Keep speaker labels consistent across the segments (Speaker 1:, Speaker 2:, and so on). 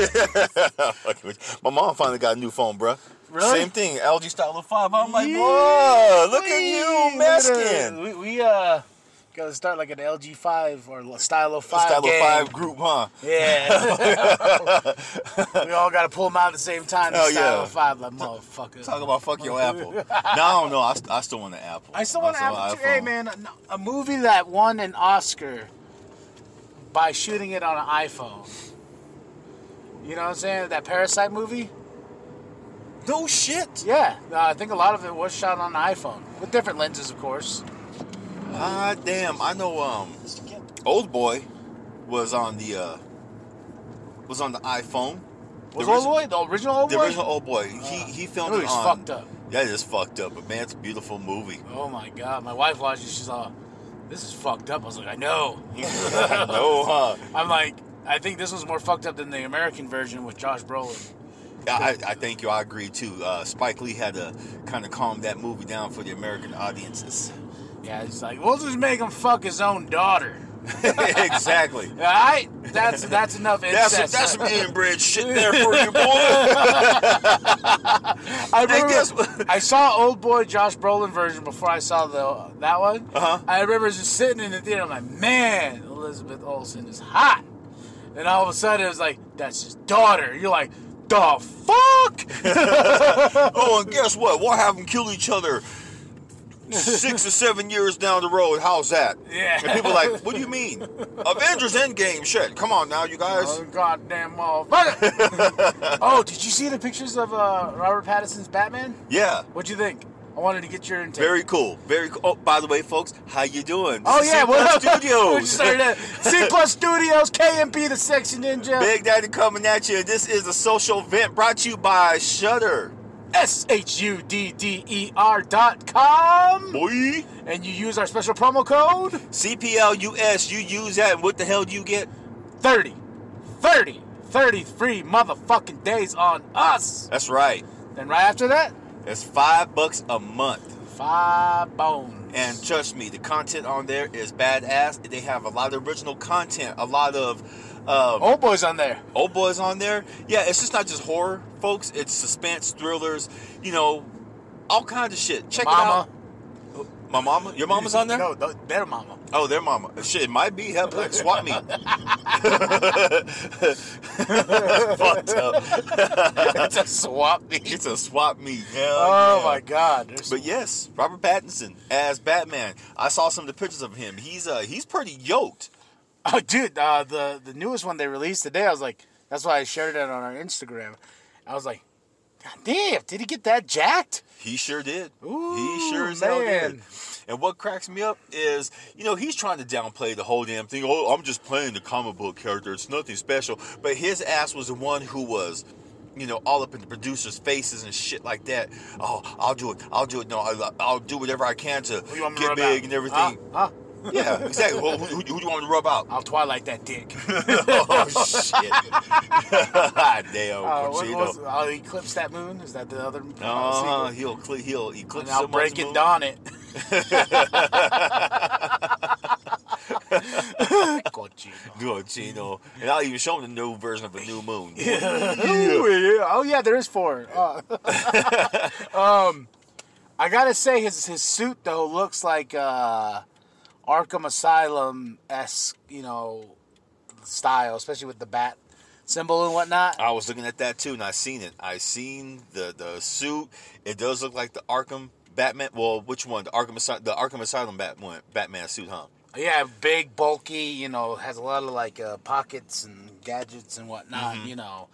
Speaker 1: My mom finally got a new phone, bruh.
Speaker 2: Really?
Speaker 1: Same thing, LG Stylo 5. I'm like, whoa, look at you,
Speaker 2: Look at
Speaker 1: Mexican.
Speaker 2: that. We, we uh gotta start like an LG five or Stylo five.
Speaker 1: Style
Speaker 2: gang.
Speaker 1: 5 group, huh?
Speaker 2: Yeah. we all gotta pull them out at the same time.
Speaker 1: Hell
Speaker 2: Stylo
Speaker 1: yeah.
Speaker 2: five, like motherfucker.
Speaker 1: Talk about fuck your Apple. No, know. I, st- I still want an Apple.
Speaker 2: I still want to
Speaker 1: want
Speaker 2: have
Speaker 1: an
Speaker 2: Hey man, a, a movie that won an Oscar by shooting it on an iPhone. You know what I'm saying? That Parasite movie.
Speaker 1: No shit.
Speaker 2: Yeah, uh, I think a lot of it was shot on an iPhone with different lenses, of course.
Speaker 1: Ah, damn. I know. Um, Old Boy was on the uh, was on the iPhone.
Speaker 2: Was
Speaker 1: The
Speaker 2: Old
Speaker 1: origi-
Speaker 2: Boy the original Old boy?
Speaker 1: The original Old Boy. He he filmed
Speaker 2: That
Speaker 1: it
Speaker 2: movie's
Speaker 1: on.
Speaker 2: fucked up.
Speaker 1: Yeah, it is fucked up, but man, it's a beautiful movie.
Speaker 2: Oh my god, my wife watched it. She's all, "This is fucked up." I was like, "I know."
Speaker 1: no, huh?
Speaker 2: I'm like, I think this was more fucked up than the American version with Josh Brolin.
Speaker 1: I, I thank you. I agree too. Uh, Spike Lee had to kind of calm that movie down for the American audiences.
Speaker 2: Yeah, he's like, "We'll just make him fuck his own daughter."
Speaker 1: exactly.
Speaker 2: All right, that's that's enough
Speaker 1: That's
Speaker 2: incest.
Speaker 1: that's some inbred shit there for you, boy.
Speaker 2: I remember, I saw Old Boy Josh Brolin version before I saw the that one.
Speaker 1: Uh-huh.
Speaker 2: I remember just sitting in the theater. I'm like, man, Elizabeth Olsen is hot. And all of a sudden, it was like, that's his daughter. You're like, the fuck?
Speaker 1: oh, and guess what? We'll have them kill each other six or seven years down the road. How's that?
Speaker 2: Yeah.
Speaker 1: And people are like, what do you mean? Avengers Endgame shit. Come on now, you guys.
Speaker 2: Oh, goddamn motherfucker. oh, did you see the pictures of uh, Robert Pattinson's Batman?
Speaker 1: Yeah.
Speaker 2: What'd you think? I wanted to get your intake.
Speaker 1: Very cool. Very cool. Oh, by the way, folks, how you doing?
Speaker 2: Oh
Speaker 1: This is
Speaker 2: yeah, what up?
Speaker 1: Studios.
Speaker 2: C Plus Studios, KMB, the Sexy Ninja.
Speaker 1: Big Daddy coming at you. This is a social event brought to you by Shudder.
Speaker 2: S H U D D E R dot com.
Speaker 1: Boy.
Speaker 2: And you use our special promo code
Speaker 1: CPLUS, you use that, and what the hell do you get?
Speaker 2: 30. 30. 30 free motherfucking days on us.
Speaker 1: That's right.
Speaker 2: Then right after that,
Speaker 1: It's five bucks a month.
Speaker 2: five bones.
Speaker 1: And trust me, the content on there is badass. They have a lot of original content, a lot of uh,
Speaker 2: old boys on there.
Speaker 1: old boys on there. Yeah, it's just not just horror, folks. It's suspense, thrillers, you know, all kinds of shit. Check
Speaker 2: Mama.
Speaker 1: it out. My mama? Your mama's on there?
Speaker 2: No, no, their mama.
Speaker 1: Oh, their mama. Shit, it might be. Hell, like swap me. Fucked up.
Speaker 2: it's a swap me.
Speaker 1: It's a swap me. Hell
Speaker 2: Oh
Speaker 1: yeah.
Speaker 2: my god. There's
Speaker 1: But yes, Robert Pattinson as Batman. I saw some of the pictures of him. He's uh he's pretty yoked.
Speaker 2: Oh, dude, uh, the the newest one they released today, I was like, that's why I shared it on our Instagram. I was like, God damn, did he get that jacked?
Speaker 1: He sure did.
Speaker 2: Ooh,
Speaker 1: he sure as hell did. And what cracks me up is, you know, he's trying to downplay the whole damn thing. Oh, I'm just playing the comic book character. It's nothing special. But his ass was the one who was, you know, all up in the producers' faces and shit like that. Oh, I'll do it. I'll do it. No, I'll, I'll do whatever I can to
Speaker 2: Who you want me to
Speaker 1: get big
Speaker 2: out?
Speaker 1: and everything.
Speaker 2: Huh? Huh?
Speaker 1: Yeah, exactly. Well, who, who, do you want me to rub out?
Speaker 2: I'll twilight that dick.
Speaker 1: oh shit! Damn,
Speaker 2: Uh, was, I'll eclipse that moon. Is that the other?
Speaker 1: Uh,
Speaker 2: Uh,
Speaker 1: he'll he'll eclipse
Speaker 2: and I'll break
Speaker 1: moon.
Speaker 2: it, dawn it. Cochino.
Speaker 1: Good, And I'll even show him the new version of a new moon.
Speaker 2: Oh, yeah. oh yeah, there is four. Uh, um, I gotta say his his suit though looks like uh, Arkham Asylum esque, you know, style, especially with the bat symbol and whatnot.
Speaker 1: I was looking at that too, and I seen it. I seen the the suit. It does look like the Arkham Batman. Well, which one? The Arkham Asy- the Arkham Asylum Batman Batman suit, huh?
Speaker 2: Yeah, big, bulky. You know, has a lot of like uh, pockets and gadgets and whatnot.
Speaker 1: Mm-hmm.
Speaker 2: You know,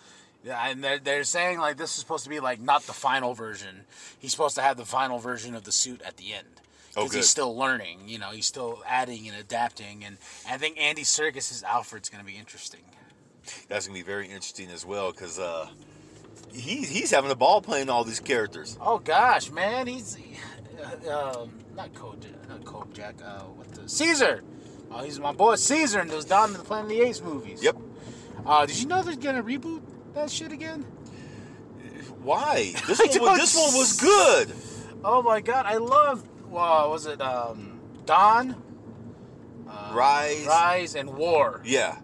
Speaker 2: yeah, and they're they're saying like this is supposed to be like not the final version. He's supposed to have the final version of the suit at the end.
Speaker 1: Oh,
Speaker 2: because he's still learning. You know, he's still adding and adapting, and I think Andy Serkis's Alfred's going to be interesting.
Speaker 1: That's gonna be very interesting as well because uh, he he's having a ball playing all these characters.
Speaker 2: Oh gosh, man, he's uh, um, not Kojak, not Kojak. Uh, what the Caesar? Oh, he's my boy Caesar in those Dawn of the Planet of the Apes movies.
Speaker 1: Yep.
Speaker 2: Uh, did you know they're gonna reboot that shit again?
Speaker 1: Why? This one, was, this one was good.
Speaker 2: Oh my god, I love. Well, was it um, Dawn,
Speaker 1: Rise.
Speaker 2: Rise, and War?
Speaker 1: Yeah.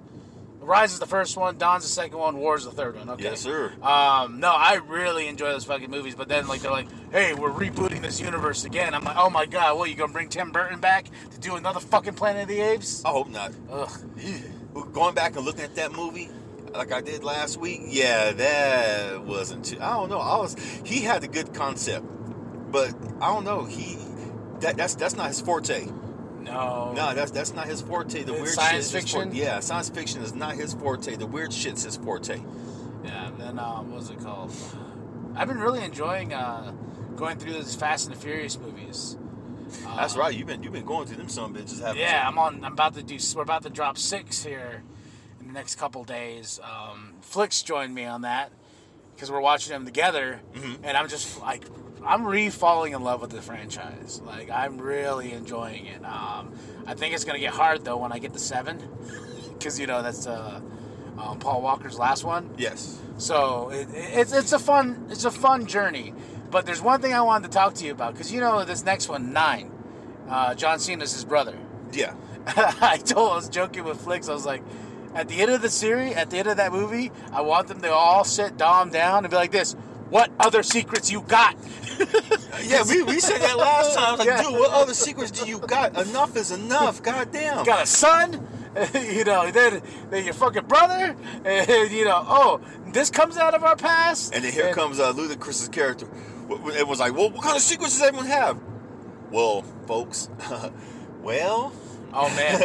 Speaker 2: Rise is the first one. Dawn's the second one. War is the third one. Okay.
Speaker 1: Yes, sir.
Speaker 2: Um, no, I really enjoy those fucking movies. But then, like, they're like, "Hey, we're rebooting this universe again." I'm like, "Oh my god, what? You gonna bring Tim Burton back to do another fucking Planet of the Apes?"
Speaker 1: I hope not.
Speaker 2: Ugh.
Speaker 1: Going back and looking at that movie, like I did last week, yeah, that wasn't too. I don't know. I was. He had a good concept, but I don't know. He that that's that's not his forte.
Speaker 2: No.
Speaker 1: No, that's that's not his forte. The
Speaker 2: It's
Speaker 1: weird
Speaker 2: science
Speaker 1: shit is his
Speaker 2: fiction?
Speaker 1: forte. Yeah, science fiction is not his forte. The weird shit's his forte.
Speaker 2: Yeah. And then, um, what's it called? I've been really enjoying uh, going through those Fast and the Furious movies.
Speaker 1: That's right. You've been you've been going through them some bitches, haven't you?
Speaker 2: Yeah, I'm on. I'm about to do. We're about to drop six here in the next couple days. Um, Flicks joined me on that because we're watching them together, and I'm just like, I'm re-falling in love with the franchise. Like, I'm really enjoying it. Um, I think it's gonna get hard though when I get to seven, because you know that's uh, um, Paul Walker's last one.
Speaker 1: Yes.
Speaker 2: So it, it's it's a fun it's a fun journey. But there's one thing I wanted to talk to you about because you know this next one nine, uh, John Cena's his brother.
Speaker 1: Yeah.
Speaker 2: I told I was joking with Flicks. I was like, at the end of the series, at the end of that movie, I want them to all sit Dom down and be like this. What other secrets you got?
Speaker 1: Yeah, we, we said that last time. Like,
Speaker 2: Yeah.
Speaker 1: dude, what other secrets do you got? Enough is enough. Goddamn.
Speaker 2: You got a son, you know, then, then your fucking brother, and you know, oh, this comes out of our past.
Speaker 1: And then here comes uh, Ludacris's character. It was like, well, what kind of secrets does everyone have? Well, folks, well,
Speaker 2: Oh man,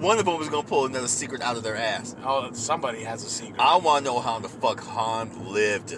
Speaker 1: one of them is gonna pull another secret out of their ass.
Speaker 2: oh somebody has a secret.
Speaker 1: I want to know how the fuck Han lived.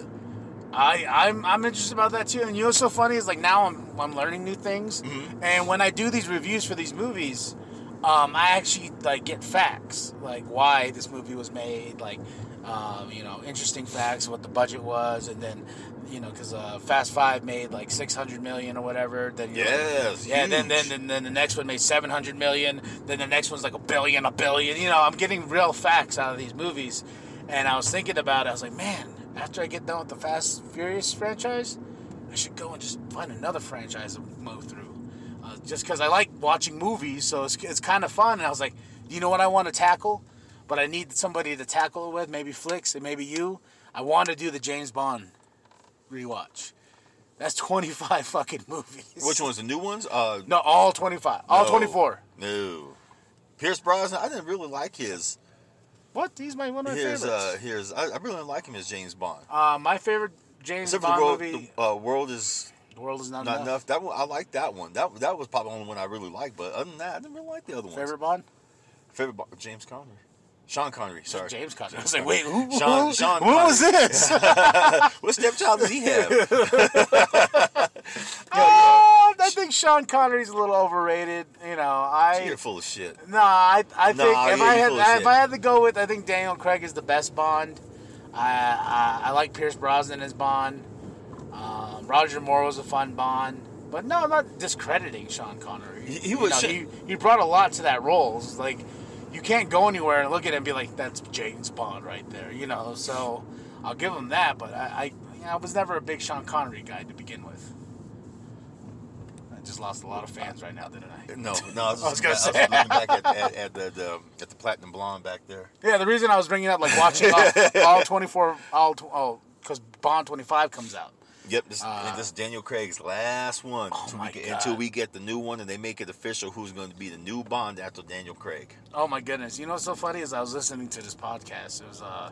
Speaker 2: I, I'm I'm interested about that too. And you know what's so funny is like now I'm I'm learning new things. And when I do these reviews for these movies, um, I actually like get facts like why this movie was made, like um, you know interesting facts, what the budget was, and then you know because uh, Fast Five made like 600 million or whatever. Then you're like-
Speaker 1: Yes,
Speaker 2: yeah. Then, then then then the next one made 700 million. Then the next one's like a billion, a billion. You know, I'm getting real facts out of these movies. And I was thinking about it. I was like, man, after I get done with the Fast Furious franchise, I should go and just find another franchise to mow through. Uh, just because I like watching movies, so it's, it's kind of fun. And I was like, you know what I want to tackle? But I need somebody to tackle it with, maybe Flicks and maybe you. I want to do the James Bond rewatch. That's 25 fucking movies.
Speaker 1: Which ones? The new ones? Uh,
Speaker 2: No, all 25. All
Speaker 1: no.
Speaker 2: 24.
Speaker 1: No. Pierce Brosnan. I didn't really like his.
Speaker 2: What? He's my one of my
Speaker 1: His.
Speaker 2: favorites.
Speaker 1: Uh, here's I, I really like him as James Bond.
Speaker 2: Uh, my favorite James
Speaker 1: Except for
Speaker 2: Bond
Speaker 1: the world,
Speaker 2: movie,
Speaker 1: the uh, world is
Speaker 2: The World Is Not,
Speaker 1: not
Speaker 2: Enough.
Speaker 1: enough. That one, I like that one. That that was probably the only one I really liked. But other than that, I didn't really like the other ones.
Speaker 2: Favorite Bond?
Speaker 1: Favorite Bo- James Connery. Sean Connery. Sorry.
Speaker 2: James Connery. I was like, wait, who?
Speaker 1: Sean-
Speaker 2: who-
Speaker 1: Sean
Speaker 2: what was this?
Speaker 1: what stepchild does he have?
Speaker 2: I think Sean Connery's a little overrated. You know, I
Speaker 1: You're full of shit.
Speaker 2: no, I I think
Speaker 1: Nah,
Speaker 2: if I had if. I had to go with, I think Daniel Craig is the best Bond. I I, I like Pierce Brosnan as Bond. Um, Roger Moore was a fun Bond. But no, I'm not discrediting Sean Connery.
Speaker 1: He- he
Speaker 2: You
Speaker 1: was
Speaker 2: know,
Speaker 1: sh-
Speaker 2: he, he brought a lot to that role. It's like you can't go anywhere and look at him and be like, "That's James Bond right there," you know. So I'll give him that. But I, I, you know, I was never a big Sean Connery guy to begin with. I just lost a lot of fans right now, didn't I?
Speaker 1: No, no. I was,
Speaker 2: I was gonna
Speaker 1: I
Speaker 2: say.
Speaker 1: was looking back at, at, at the, the at the platinum blonde back there.
Speaker 2: Yeah, the reason I was bringing up like watching all, all 24, all tw- oh, because Bond 25 comes out.
Speaker 1: Yep, this, and this is Daniel Craig's last one
Speaker 2: Uh, oh
Speaker 1: until,
Speaker 2: my
Speaker 1: we get,
Speaker 2: God.
Speaker 1: until we get the new one and they make it official who's going to be the new Bond after Daniel Craig.
Speaker 2: Oh my goodness! You know what's so funny is I was listening to this podcast. It was uh,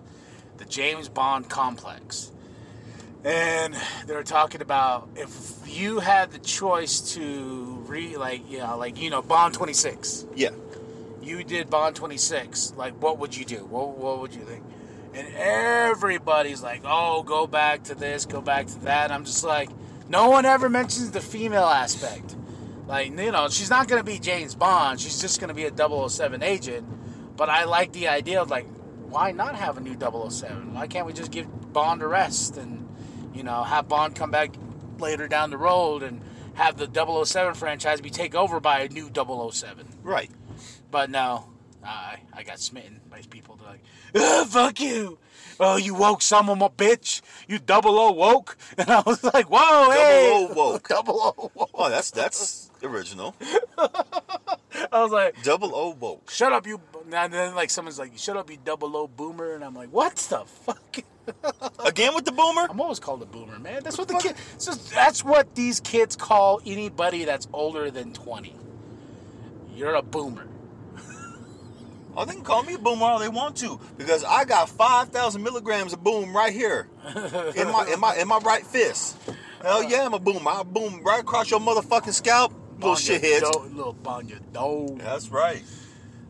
Speaker 2: the James Bond Complex, and they're talking about if you had the choice to re like you know like you know Bond 26.
Speaker 1: Yeah,
Speaker 2: You did Bond 26. Like what would you do? What what would you think? And everybody's like, oh, go back to this, go back to that. I'm just like, no one ever mentions the female aspect. Like, you know, she's not going to be James Bond. She's just going to be a 007 agent. But I like the idea of, like, why not have a new 007? Why can't we just give Bond a rest and, you know, have Bond come back later down the road and have the 007 franchise be taken over by a new 007?
Speaker 1: Right.
Speaker 2: But no, I I got smitten by people. They're like, "Ah, fuck you. Oh, you woke someone, my bitch. You double O woke. And I was like, whoa, hey.
Speaker 1: O woke.
Speaker 2: Double O woke.
Speaker 1: Oh, that's that's original.
Speaker 2: I was like,
Speaker 1: Double O woke.
Speaker 2: shut up, you. And then, like, someone's like, shut up, you double O boomer. And I'm like, what the fuck?
Speaker 1: Again with the boomer?
Speaker 2: I'm always called a boomer, man. That's what the kid. So that's what these kids call anybody that's older than 20. You're a boomer.
Speaker 1: Oh, they can call me a boomer all they want to because I got five thousand milligrams of boom right here in my in my in my right fist. Hell yeah, I'm a boomer. I boom right across your motherfucking scalp, little shitheads.
Speaker 2: Little on your dome.
Speaker 1: That's right.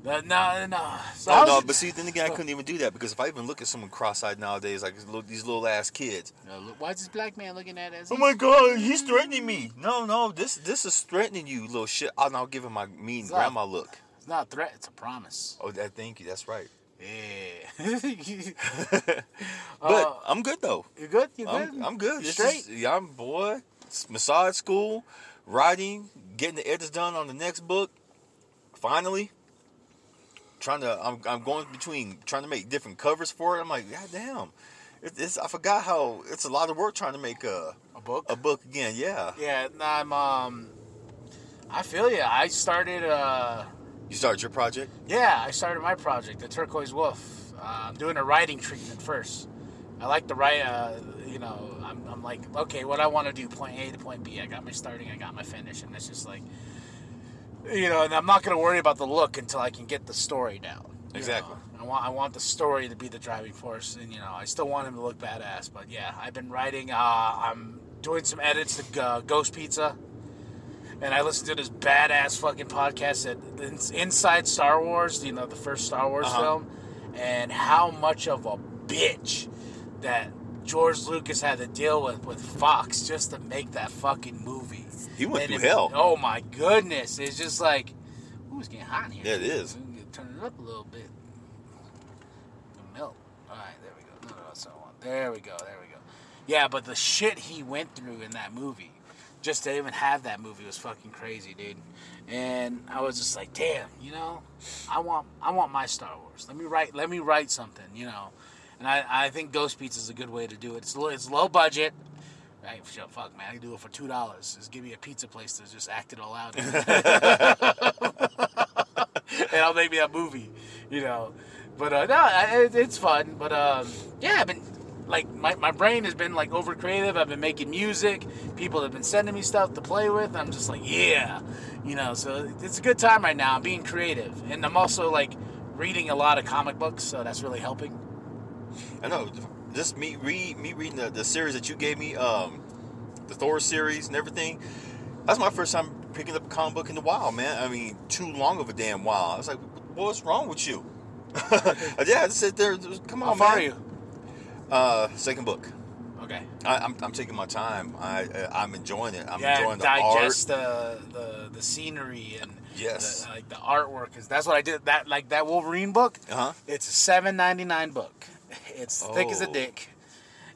Speaker 2: No, no, no. So
Speaker 1: Oh no, but see, then again, I couldn't even do that because if I even look at someone cross-eyed nowadays, like these little, these little ass kids,
Speaker 2: No, look, why is this black man looking at us?
Speaker 1: oh my god, he's threatening me. No, no, this this is threatening you, little shit. I'll now give him my mean
Speaker 2: Stop.
Speaker 1: grandma look.
Speaker 2: It's not a threat, it's a promise.
Speaker 1: Oh, that, thank you. That's right.
Speaker 2: Yeah.
Speaker 1: But
Speaker 2: Uh,
Speaker 1: I'm good though.
Speaker 2: you good? You good?
Speaker 1: I'm, I'm good.
Speaker 2: You
Speaker 1: This
Speaker 2: straight?
Speaker 1: Is, yeah, I'm boy. It's massage school, writing, getting the edits done on the next book. Finally, trying to. I'm, I'm going between trying to make different covers for it. I'm like, God damn, it, it's. I forgot how it's a lot of work trying to make a
Speaker 2: a book?
Speaker 1: a book again. Yeah.
Speaker 2: yeah, I'm, um, I feel you. I started, uh,
Speaker 1: You started your project.
Speaker 2: yeah, I started my project, The Turquoise Wolf. Uh, I'm doing a writing treatment first. I like to write, uh, you know, I'm, I'm like, okay, what I want to do, point A to point B. I got my starting, I got my finish, and it's just like, you know, and I'm not going to worry about the look until I can get the story down.
Speaker 1: Exactly.
Speaker 2: know. I want, I want the story to be the driving force, and you know, I still want him to look badass. But yeah, I've been writing. Uh, I'm doing some edits to uh, Ghost Pizza, and I listened to this badass fucking podcast that Inside Star Wars. You know, the first Star Wars
Speaker 1: Uh-huh.
Speaker 2: film, and how much of a bitch that George Lucas had to deal with with Fox just to make that fucking movie.
Speaker 1: He went
Speaker 2: And
Speaker 1: through
Speaker 2: it-
Speaker 1: hell.
Speaker 2: Oh my goodness! It's just like, ooh, it's getting hot in here.
Speaker 1: Yeah, it is.
Speaker 2: Turn it up a little bit. The milk. All right, there we go. No, no, that's not one. There we go. There we go. Yeah, but the shit he went through in that movie, just to even have that movie was fucking crazy, dude. And I was just like, damn, you know, I want, I want my Star Wars. Let me write, let me write something, you know. And I, I think Ghost Pizza is a good way to do it. It's low, it's low budget. Shit, fuck, man, I can do it for two dollars. Just give me a pizza place to just act it all out. and I'll make me a movie, you know. But uh, no, it's fun. But um, yeah, I've been like my, my brain has been like over creative. I've been making music. People have been sending me stuff to play with. I'm just like, yeah, you know. So it's a good time right now. I'm being creative, and I'm also like reading a lot of comic books, so that's really helping.
Speaker 1: I know. Just me read me reading the, the series that you gave me, um, the Thor series and everything. That's my first time picking up a comic book in a while, man. I mean, too long of a damn while. I was like, "What's wrong with you?" yeah, I sit there. Come on,
Speaker 2: How far
Speaker 1: man.
Speaker 2: are you?
Speaker 1: Uh, second book.
Speaker 2: Okay.
Speaker 1: I, I'm, I'm taking my time. I I'm enjoying it. I'm
Speaker 2: yeah,
Speaker 1: enjoying the art.
Speaker 2: digest the, the the scenery and
Speaker 1: Yes.
Speaker 2: the, like the artwork. Is that's what I did. That like that Wolverine book.
Speaker 1: Uh huh.
Speaker 2: It's a seven ninety nine book. It's thick as a
Speaker 1: Oh.
Speaker 2: dick,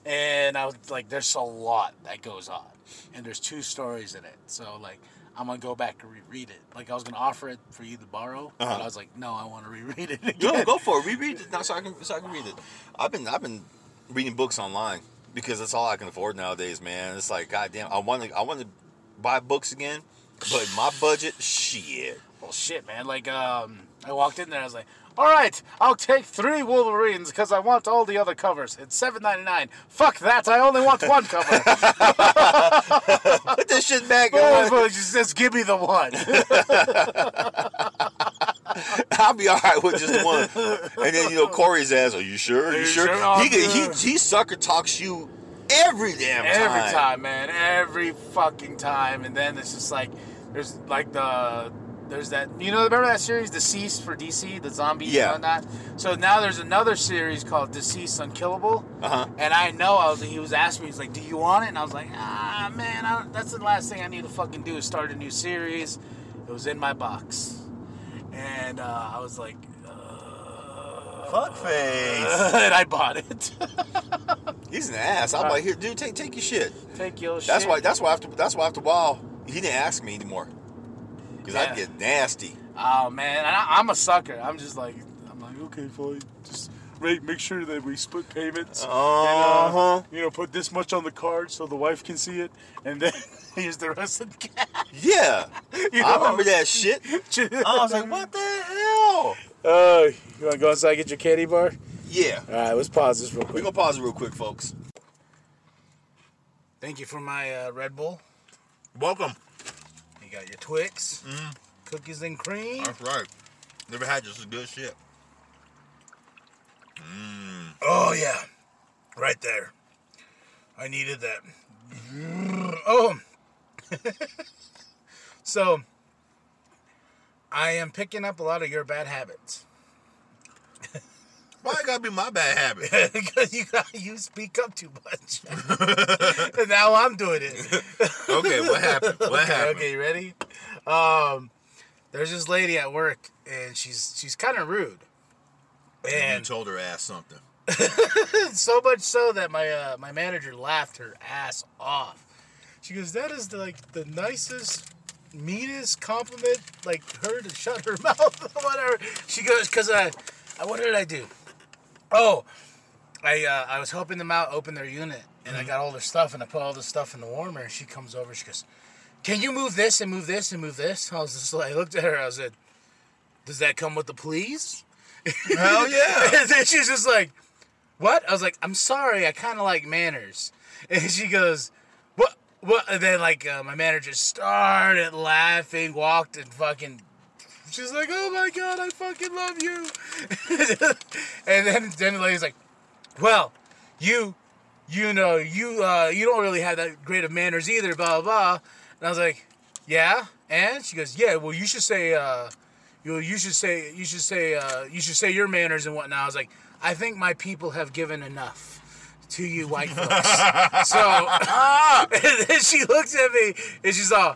Speaker 2: and I was like, there's a lot that goes on, and there's two stories in it. So like, I'm gonna go back and reread it. Like I was gonna offer it for you to borrow, but
Speaker 1: Uh-huh.
Speaker 2: I was like, no, I want to reread it again.
Speaker 1: go for it. Reread it now, so I can so I can read it. I've been I've been reading books online because that's all I can afford nowadays, man. It's like goddamn. I want to I want to buy books again, but my budget, shit.
Speaker 2: Well, shit, man. Like, um, I walked in there. I was like, "All right, I'll take three Wolverines because I want all the other covers. It's seven ninety nine. Fuck that! I only want one cover.
Speaker 1: Put this shit back.
Speaker 2: oh, just, just give me the one.
Speaker 1: I'll be all right with just one. And then you know Corey's ass. Are you sure? Are you,
Speaker 2: you
Speaker 1: sure?
Speaker 2: sure? Oh,
Speaker 1: he, could- he he sucker talks you every damn time.
Speaker 2: Every time, man. Every fucking time. And then it's just like, there's like the there's that you know remember that series DCeased for DC the zombies
Speaker 1: Yeah.
Speaker 2: and whatnot. So now there's another series called DCeased Unkillable.
Speaker 1: Uh-huh.
Speaker 2: And I know I was he was asking me he's like, do you want it? And I was like, ah man, I, that's the last thing I need to fucking do is start a new series. It was in my box, and uh, I was like. Uh,
Speaker 1: Fuck face.
Speaker 2: and I bought it.
Speaker 1: He's an ass. I'm
Speaker 2: Right.
Speaker 1: like, here, dude, take take your shit.
Speaker 2: Take your
Speaker 1: That's
Speaker 2: shit.
Speaker 1: That's why. That's why after. That's why after a while, he didn't ask me anymore. Cause
Speaker 2: Yeah.
Speaker 1: I'd get nasty.
Speaker 2: Oh man, and I, I'm a sucker. I'm just like, I'm like, okay, fine. Just make make sure that we split payments. and,
Speaker 1: Uh-huh.
Speaker 2: uh, you know, put this much on the card so the wife can see it, and then here's the rest of the cash.
Speaker 1: Yeah,
Speaker 2: You
Speaker 1: I remember that shit. I was like, what the hell?
Speaker 2: Uh, you want to go inside and get your candy bar?
Speaker 1: Yeah.
Speaker 2: All right, let's pause this real quick.
Speaker 1: We
Speaker 2: quick.
Speaker 1: gonna pause it real quick, folks.
Speaker 2: Thank you for my uh, Red Bull.
Speaker 1: Welcome.
Speaker 2: You got your Twix, mm-hmm. cookies and cream.
Speaker 1: That's right. Never had just as good shit. Mm.
Speaker 2: Oh yeah, right there. I needed that. Oh, so I am picking up a lot of your bad habits
Speaker 1: Why it gotta be my bad habit?
Speaker 2: because you got you speak up too much. and now I'm doing it.
Speaker 1: Okay, what happened? What
Speaker 2: okay,
Speaker 1: happened?
Speaker 2: okay, you ready? Um, there's this lady at work, and she's she's kind of rude,
Speaker 1: You
Speaker 2: and
Speaker 1: told her ass something.
Speaker 2: so much so that my uh, my manager laughed her ass off. She goes, "That is the, like the nicest, meanest compliment, like her to shut her mouth, or whatever." She goes, "Cause I, I what did I do? Oh, I uh, I was helping them out open their unit, and I got all their stuff, and I put all the stuff in the warmer. And she comes over, she goes, "Can you move this and move this and move this?" I was just like, I looked at her, I said, "Does that come with the please?"
Speaker 1: Hell yeah.
Speaker 2: and then she's just like, "What?" I was like, "I'm sorry, I kind of like manners." And she goes, "What? What?" And then like uh, my manager started laughing, walked and fucking. She's like, "Oh my god, I fucking love you." and then then the lady's like, "Well, you, you know, you uh, you don't really have that great of manners either." Blah blah. blah. And I was like, "Yeah." And she goes, "Yeah. Well, you should say." Uh, you you should say you should say uh, you should say your manners and whatnot. I was like, I think my people have given enough to you white folks. so and then she looks at me and she's all,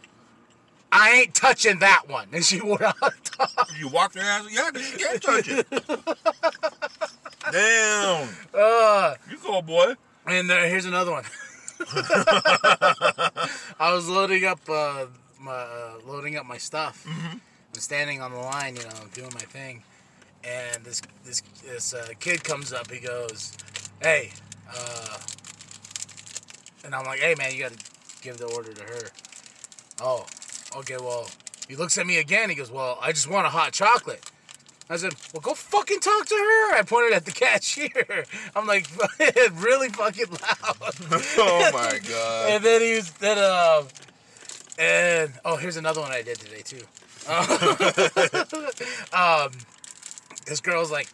Speaker 2: I ain't touching that one. And she went out.
Speaker 1: You walked her ass. Yeah, you can't touch it. Damn.
Speaker 2: Uh,
Speaker 1: You go, boy.
Speaker 2: and uh, here's another one. I was loading up uh, my uh, loading up my stuff. I'm standing on the line, you know, doing my thing, and this this this uh, kid comes up. He goes, "Hey," uh, and I'm like, "Hey, man, you got to give the order to her." Oh, okay. Well, he looks at me again. He goes, "Well, I just want a hot chocolate." I said, "Well, go fucking talk to her." I pointed at the cashier. I'm like, really fucking loud.
Speaker 1: Oh my god.
Speaker 2: And then he was then um and oh here's another one I did today too. um this girl's like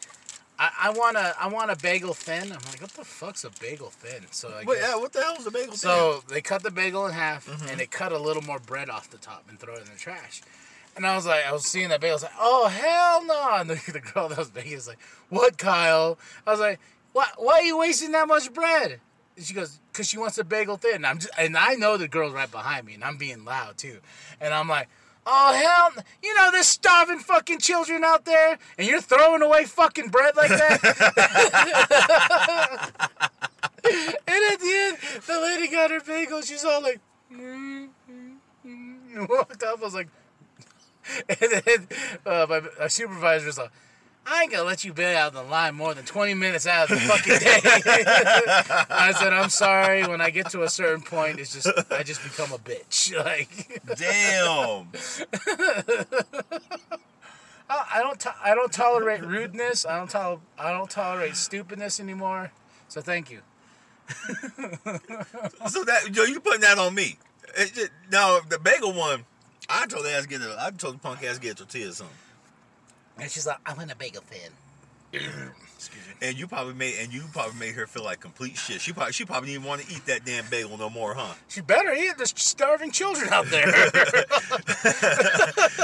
Speaker 2: I, I want a I want a bagel thin. I'm like, what the fuck's a bagel thin? So I guess,
Speaker 1: yeah, what the hell's a bagel? Thin?
Speaker 2: So they cut the bagel in half
Speaker 1: Mm-hmm.
Speaker 2: and they cut a little more bread off the top and throw it in the trash. And I was like, I was seeing that bagel. I was like, oh hell no! And the, the girl that was baking was like, what, Kyle? I was like, why? Why are you wasting that much bread? And she goes, cause she wants a bagel thin. And I'm just, and I know the girl's right behind me, and I'm being loud too. And I'm like, oh hell, you know there's starving fucking children out there, and you're throwing away fucking bread like that. and at the end, the lady got her bagel. She's all like, mm, mm, mm, and walked up. I was like, and then uh, my, my supervisor was like, I ain't gonna let you be out of the line more than 20 minutes out of the fucking day. I said, I'm sorry. When I get to a certain point, it's just I just become a bitch. Like
Speaker 1: Damn.
Speaker 2: I I don't to- I don't tolerate rudeness. I don't tol- I don't tolerate stupidness anymore. So thank you.
Speaker 1: So that yo, you putting that on me? It, it, now the bagel one, I told the ass get a, I told the punk ass get a tortilla or something.
Speaker 2: And she's like, I want a bagel thin.
Speaker 1: And you probably made and you probably made her feel like complete shit. She probably she probably didn't want to eat that damn bagel no more, huh?
Speaker 2: She better eat. There's starving children out there.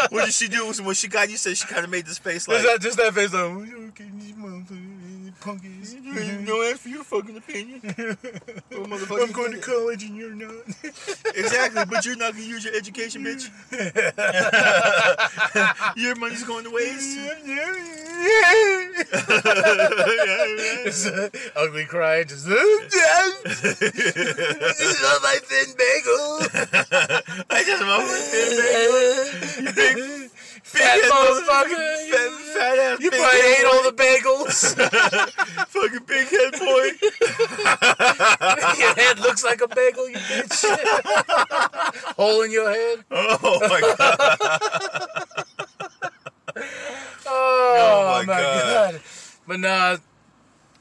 Speaker 1: what did she do when she got you? Said she kind of made this face like.
Speaker 2: Is that just that face like, "Oh, you okay, punkies.
Speaker 1: no ask for your fucking opinion. Oh,
Speaker 2: I'm going to college and you're not.
Speaker 1: Exactly, but you're not gonna use your education, bitch. your money's going to waste.
Speaker 2: It's, uh, ugly cry, just. this is my thin bagel.
Speaker 1: I just want my thin bagel. You big
Speaker 2: Fat motherfucker.
Speaker 1: Fat, fat ass
Speaker 2: You probably ate all the bagels.
Speaker 1: fucking big head boy.
Speaker 2: your head looks like a bagel, you bitch. Hole in your head.
Speaker 1: Oh my god.
Speaker 2: Oh,
Speaker 1: my
Speaker 2: my
Speaker 1: God.
Speaker 2: god. But nah,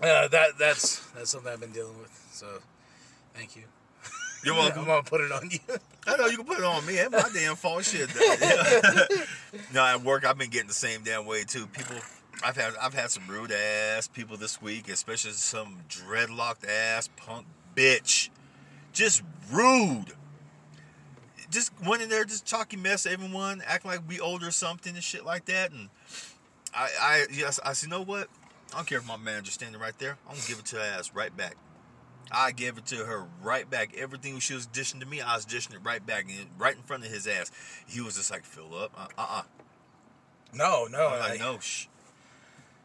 Speaker 2: uh, that that's that's something I've been dealing with. So, thank you.
Speaker 1: You're
Speaker 2: I'm
Speaker 1: welcome.
Speaker 2: gonna put it on you.
Speaker 1: I know you can put it on me. It's my damn fault shit. no, at work I've been getting the same damn way too. People I've had I've had some rude ass people this week, especially some dreadlocked ass punk bitch. Just rude. Just went in there, just talking mess everyone, acting like we older or something and shit like that. And I, I, yes, I said, you know what? I don't care if my manager's standing right there. I'm gonna give it to her ass right back. I gave it to her right back. Everything she was dishing to me, I was dishing it right back, and right in front of his ass. He was just like, "Fill up." Uh, uh.
Speaker 2: No, no.
Speaker 1: I'm like, "No, shh."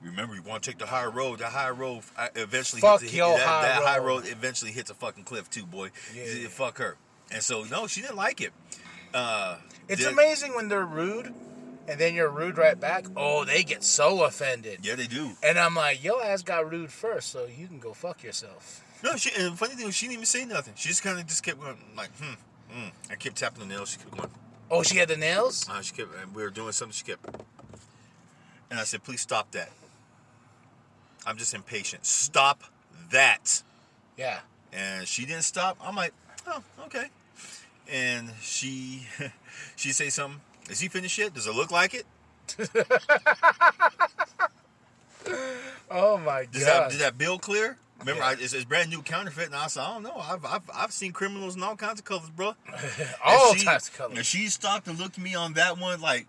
Speaker 1: Remember, you want to take the high road. That high road eventually
Speaker 2: Fuck
Speaker 1: hits a,
Speaker 2: your
Speaker 1: that,
Speaker 2: high
Speaker 1: that high
Speaker 2: road.
Speaker 1: road eventually hits a fucking cliff too, boy.
Speaker 2: Yeah.
Speaker 1: Fuck her. And so, no, she didn't like it. Uh,
Speaker 2: It's
Speaker 1: did-
Speaker 2: amazing when they're rude, and then you're rude right back. Oh, they get so offended.
Speaker 1: Yeah, they do.
Speaker 2: And I'm like, your ass got rude first, so you can go fuck yourself.
Speaker 1: No, she. And funny thing was, she didn't even say nothing. She just kind of just kept going, like, hmm, hmm. I kept tapping the nails. She kept going.
Speaker 2: Oh, she had the nails.
Speaker 1: Uh, she kept, and we were doing something. She kept, and I said, "Please stop that. I'm just impatient. Stop that."
Speaker 2: Yeah.
Speaker 1: And she didn't stop. I'm like, "Oh, okay." And she, she say something. Is he finished yet? Does it look like it?
Speaker 2: Oh my
Speaker 1: Does
Speaker 2: god.
Speaker 1: that did that bill clear? Remember,
Speaker 2: Yeah.
Speaker 1: I, it's, it's brand new counterfeit, and I said, I don't know. I've, I've, I've seen criminals in all kinds of colors, bro.
Speaker 2: All
Speaker 1: she-
Speaker 2: types of colors.
Speaker 1: And she stopped and looked at me on that one like.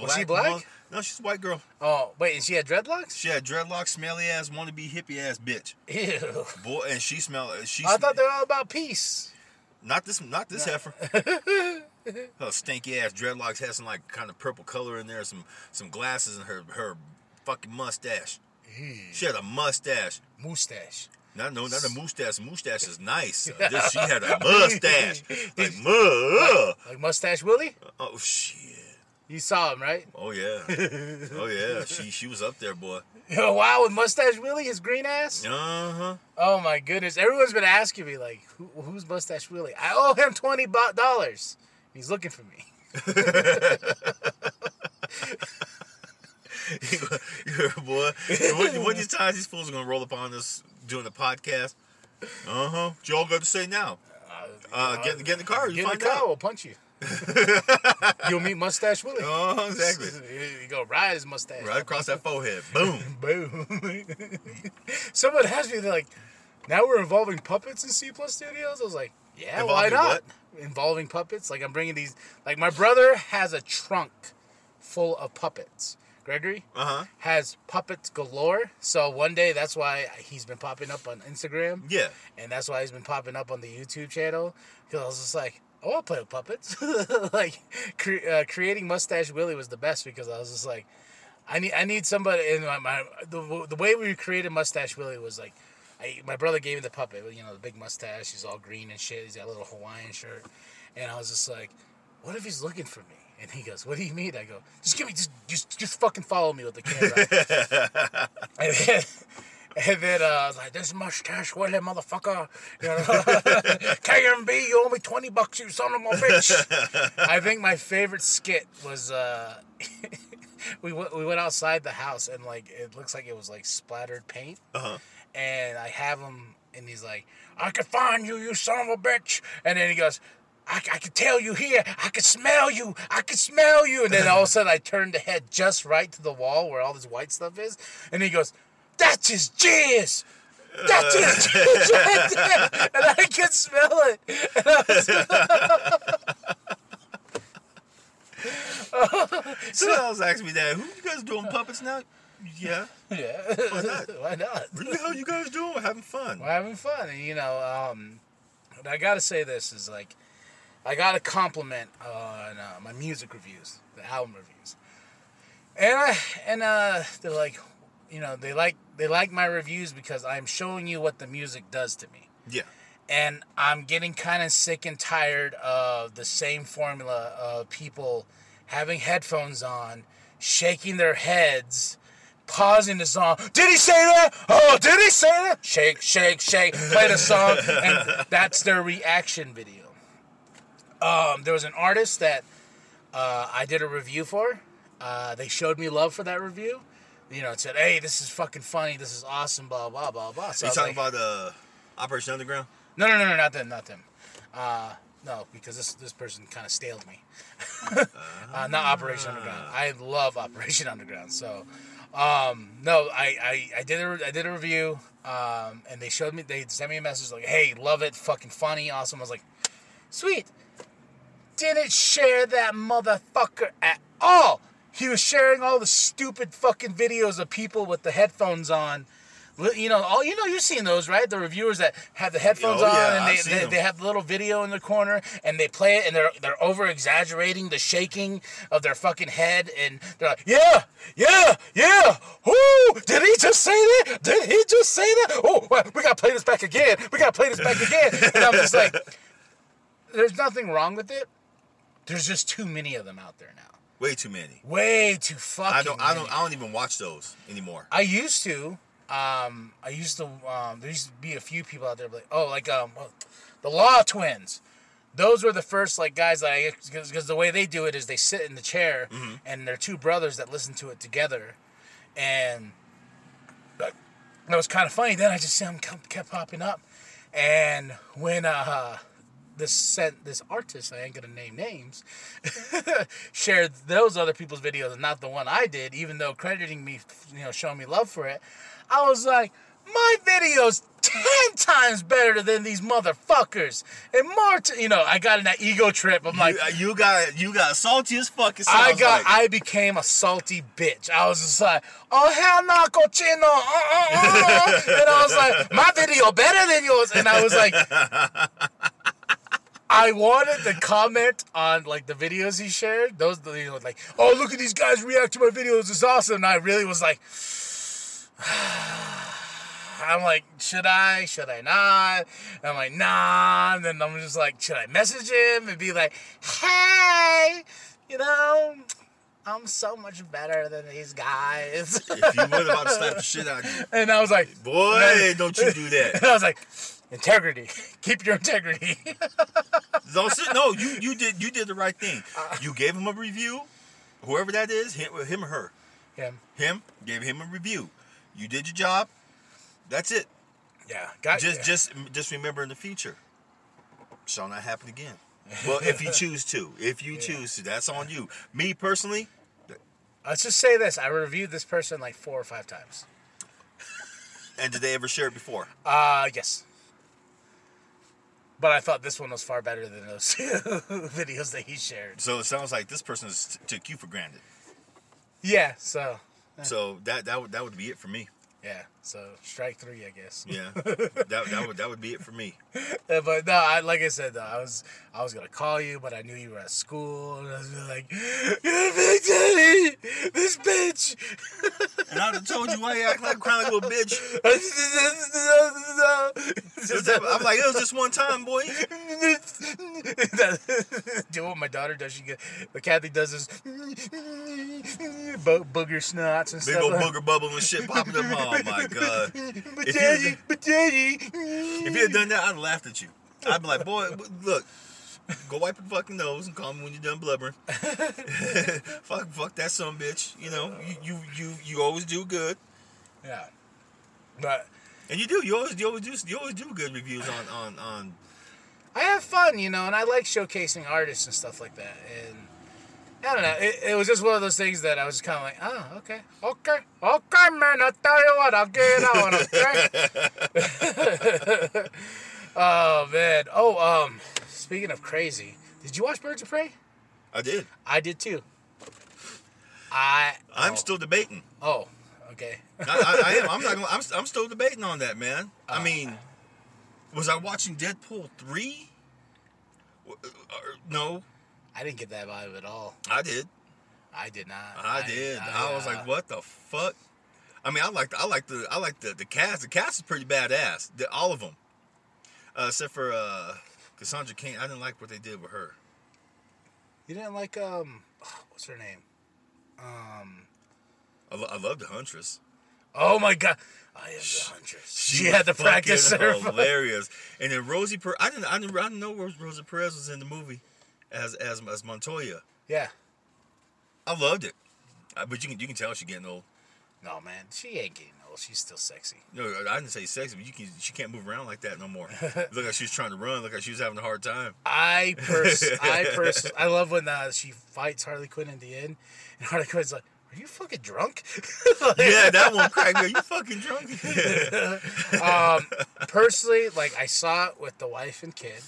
Speaker 2: Was she black?
Speaker 1: mother- No, she's a white girl.
Speaker 2: Oh, wait, and she had dreadlocks?
Speaker 1: She had dreadlocks, smelly ass, wannabe hippie ass bitch.
Speaker 2: Ew.
Speaker 1: Boy, and she smelled. She.
Speaker 2: I
Speaker 1: sm-
Speaker 2: thought they were all about peace.
Speaker 1: not this, not this heifer. her stinky ass dreadlocks has some like kind of purple color in there, some some glasses, and her her fucking mustache. She had a mustache.
Speaker 2: Mustache.
Speaker 1: Not no, not a mustache. Mustache is nice. This, she had a mustache, like mu.
Speaker 2: Like Mustache Willie?
Speaker 1: Oh shit.
Speaker 2: You saw him, right?
Speaker 1: Oh yeah. Oh yeah. She she was up there, boy.
Speaker 2: Wow, with Mustache Willie, his green ass?
Speaker 1: Uh huh.
Speaker 2: Oh my goodness. Everyone's been asking me, like, Who, who's Mustache Willie? I owe him $20. dollars. He's looking for me.
Speaker 1: boy. What, what these times these fools are gonna roll up on us doing the podcast? Uh huh. What y'all got to say now? Uh, get get in the car. You
Speaker 2: Get in the car,
Speaker 1: out.
Speaker 2: we'll punch you. You'll meet Mustache Willie.
Speaker 1: Oh. Exactly.
Speaker 2: You go ride his mustache.
Speaker 1: Right across that forehead. Boom.
Speaker 2: Boom. Someone asked me, they're like, now we're involving puppets in C Plus Studios? I was like, yeah, why not?
Speaker 1: what?
Speaker 2: Involving puppets. Like, I'm bringing these, like, my brother has a trunk full of puppets. Gregory
Speaker 1: Uh huh.
Speaker 2: has puppets galore. So one day, that's why he's been popping up on Instagram.
Speaker 1: Yeah.
Speaker 2: And that's why he's been popping up on the YouTube channel. Because I was just like, oh, I'll play with puppets. like, cre- uh, creating Mustache Willie was the best because I was just like, I need I need somebody in my, my the, the way we created Mustache Willie was like, I, my brother gave me the puppet, you know, the big mustache. He's all green and shit. He's got a little Hawaiian shirt, and I was just like, what if he's looking for me? And he goes, what do you mean? I go, just give me, just just just fucking follow me with the camera. and then, and then uh, I was like, this mustache Willie motherfucker, you know, KMB, you owe me twenty bucks, you son of a bitch. I think my favorite skit was. Uh, we went, we went outside the house and like it looks like it was like splattered paint.
Speaker 1: Uh-huh.
Speaker 2: And I have him and he's like, "I can find you, you son of a bitch." And then he goes, I, I can tell you here. I can smell you. I can smell you. And then all of a sudden, I turned the head just right to the wall where all this white stuff is. And he goes, That's his jizz. That's his jizz right there. And I could smell it. And I was,
Speaker 1: Someone else asked me that. Who you guys doing puppets now? Yeah.
Speaker 2: yeah.
Speaker 1: Why not?
Speaker 2: Why not?
Speaker 1: What the hell you guys doing? We're having fun.
Speaker 2: We're having fun, and you know, um, I gotta say this is like, I gotta compliment on uh, my music reviews, the album reviews, and I and uh, they're like, you know, they like they like my reviews because I'm showing you what the music does to me,
Speaker 1: Yeah.
Speaker 2: and I'm getting kind of sick and tired of the same formula of people having headphones on, shaking their heads, pausing the song. Did he say that? Oh, did he say that? Shake, shake, shake. Play the song, and that's their reaction video. Um, there was an artist that uh, I did a review for. Uh, they showed me love for that review. You know, it said, "Hey, this is fucking funny. This is awesome." Blah blah blah blah. So
Speaker 1: you talking
Speaker 2: like,
Speaker 1: about uh, Operation Underground?
Speaker 2: no, no, no, no, not them, not them. Uh, no, because this this person kind of staled me. uh, not Operation Underground. I love Operation Underground. So, um, no, I, I, I did a I did a review, um, and they showed me they sent me a message like, "Hey, love it, fucking funny, awesome." I was like, "Sweet." Didn't share that motherfucker at all. He was sharing all the stupid fucking videos of people with the headphones on. You know, all you know, you've seen those, right? The reviewers that have the headphones
Speaker 1: Oh,
Speaker 2: on
Speaker 1: yeah,
Speaker 2: and they, they, they have the little video in the corner and they play it and they're they're over exaggerating the shaking of their fucking head and they're like, yeah, yeah, yeah. Whoo! Did he just say that? Did he just say that? Oh, well, we gotta play this back again. We gotta play this back again. And I'm just like, there's nothing wrong with it. There's just too many of them out there now.
Speaker 1: Way too many.
Speaker 2: Way too fucking.
Speaker 1: I don't. I don't. I don't even watch those anymore.
Speaker 2: I used to. Um, I used to. Um, there used to be a few people out there like, oh, like um, the Law Twins. Those were the first like guys that I because the way they do it is they sit in the chair and they're two brothers that listen to it together, and that, that was kind of funny. Then I just see them kept popping up, and when uh this sent this artist I ain't gonna name names shared those other people's videos and not the one I did, even though crediting me, you know, showing me love for it, I was like, my video's ten times better than these motherfuckers, and more. T- you know, I got in that ego trip. I'm like,
Speaker 1: you, you got. You got salty as fuck.
Speaker 2: I got,
Speaker 1: like.
Speaker 2: I became a salty bitch. I was just like, oh hell no, cochino, uh, uh, uh. and I was like, my video better than yours, and I was like. I wanted to comment on like the videos he shared. Those you know like, oh look at these guys react to my videos. It's awesome. And I really was like, I'm like, should I? Should I not? And I'm like, nah. And then I'm just like, should I message him and be like, hey, you know, I'm so much better than these guys.
Speaker 1: if you would about to slap the shit out of you,
Speaker 2: and I was like,
Speaker 1: boy, don't you do that.
Speaker 2: and I was like, integrity. Keep your integrity.
Speaker 1: Don't sit. No, you you did you did the right thing.
Speaker 2: Uh,
Speaker 1: You gave him a review, whoever that is, him, him or her.
Speaker 2: yeah,
Speaker 1: Him gave him a review. You did your job. That's it.
Speaker 2: yeah. Got
Speaker 1: Just just just remember in the future, shall not happen again. Well, if you choose to, if you choose to, that's on you. Me personally,
Speaker 2: Let's just say this: I reviewed this person like four or five times.
Speaker 1: and did they ever share it before?
Speaker 2: Uh yes. But I thought this one was far better than those videos that he shared.
Speaker 1: So it sounds like this person is, took you for granted.
Speaker 2: Yeah, so
Speaker 1: So that that would that would be it for me.
Speaker 2: yeah, so strike three, I guess.
Speaker 1: Yeah, that that would that would be it for me.
Speaker 2: But no, I, like I said, though, I was I was gonna call you, but I knew you were at school, and I was like, "You're a Big Daddy, this bitch."
Speaker 1: And I'd have told you why you act like crying like a little bitch. I'm like, it was just one time, boy.
Speaker 2: do what my daughter does. She get, but Kathy does this bo- booger snots and
Speaker 1: Big
Speaker 2: stuff.
Speaker 1: old booger bubble and shit popping up. Oh my god!
Speaker 2: But
Speaker 1: If you-
Speaker 2: daddy, but daddy.
Speaker 1: If you had done that, I'd have laughed at you. I'd be like, boy, look, go wipe your fucking nose and call me when you're done blubbering. fuck, fuck that son bitch. You know, you, you you you always do good,
Speaker 2: yeah, but
Speaker 1: and you do. You always you always do you always do good reviews on on on
Speaker 2: I have fun, you know, and I like showcasing artists and stuff like that. And I don't know, it, it was just one of those things that I was kind of like, oh, okay, okay, okay, man. I'll tell you what, I'll get it on, okay. oh man. Oh, um, speaking of crazy, did you watch Birds of Prey?
Speaker 1: I did.
Speaker 2: I did too. I.
Speaker 1: I'm
Speaker 2: oh,
Speaker 1: still debating.
Speaker 2: Oh, okay.
Speaker 1: I, I, I am. I'm not. Gonna, I'm. I'm still debating on that, man.
Speaker 2: Uh,
Speaker 1: I mean, was I watching Deadpool three? No,
Speaker 2: I didn't get that vibe at all.
Speaker 1: I did.
Speaker 2: I did not.
Speaker 1: I, did. I, was
Speaker 2: uh,
Speaker 1: like, what the fuck? I mean, I like. I like the. I like the the cast. The cast is pretty badass. The, all of them, uh, except for uh, Cassandra Cain. I didn't like what they did with her.
Speaker 2: You didn't like um, what's her name? Um.
Speaker 1: I, lo- I love the Huntress.
Speaker 2: Oh my god. I am the huntress. She, had to practice her.
Speaker 1: Hilarious. And then Rosie Per I didn't I didn't, I didn't know Rosie Perez was in the movie as as as Montoya.
Speaker 2: Yeah.
Speaker 1: I loved it. Uh, but you can you can tell she's getting old.
Speaker 2: No man, she ain't getting old. She's still sexy.
Speaker 1: No, I didn't say sexy, but you can she can't move around like that no more. Look like she was trying to run. Look like she was having a hard time.
Speaker 2: I pers I pers I love when uh, she fights Harley Quinn in the end, and Harley Quinn's like, "Are you fucking drunk?"
Speaker 1: Yeah, that one cracked me. Are you fucking drunk?
Speaker 2: um, personally, like I saw it with the wife and kid,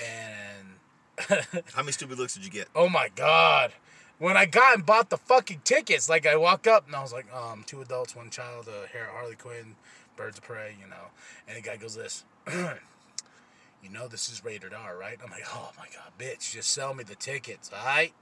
Speaker 2: and
Speaker 1: How many stupid looks did you get?
Speaker 2: oh my god. When I got and bought the fucking tickets, like I walk up and I was like, um, two adults, one child, uh, Harley Quinn, Birds of Prey, you know. And the guy goes this, you know this is rated R, right? I'm like, oh my god, bitch, just sell me the tickets, all right?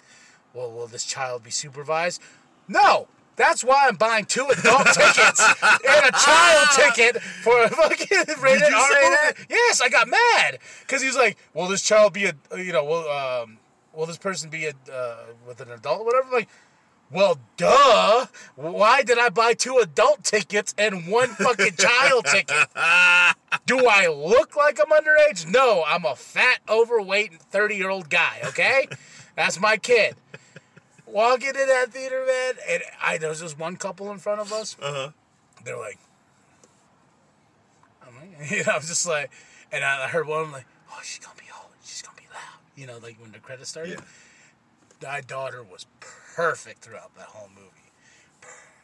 Speaker 2: Well, will this child be supervised? No. That's why I'm buying two adult tickets and a child ticket for a fucking rated R. Yes, I got mad because he was like, "Will this child be a you know will um will this person be a uh, with an adult whatever?" Like, well, duh. Why did I buy two adult tickets and one fucking child ticket? Do I look like I'm underage? No, I'm a fat, overweight, 30 year old guy, okay? That's my kid. Walking in that theater, man, and I there was just one couple in front of us.
Speaker 1: Uh huh.
Speaker 2: They're like, I'm like, you know, I was just like, and I heard one of them like, oh, she's gonna be old, she's gonna be loud, you know, like when the credits started.
Speaker 1: Yeah.
Speaker 2: My daughter was perfect throughout that whole movie,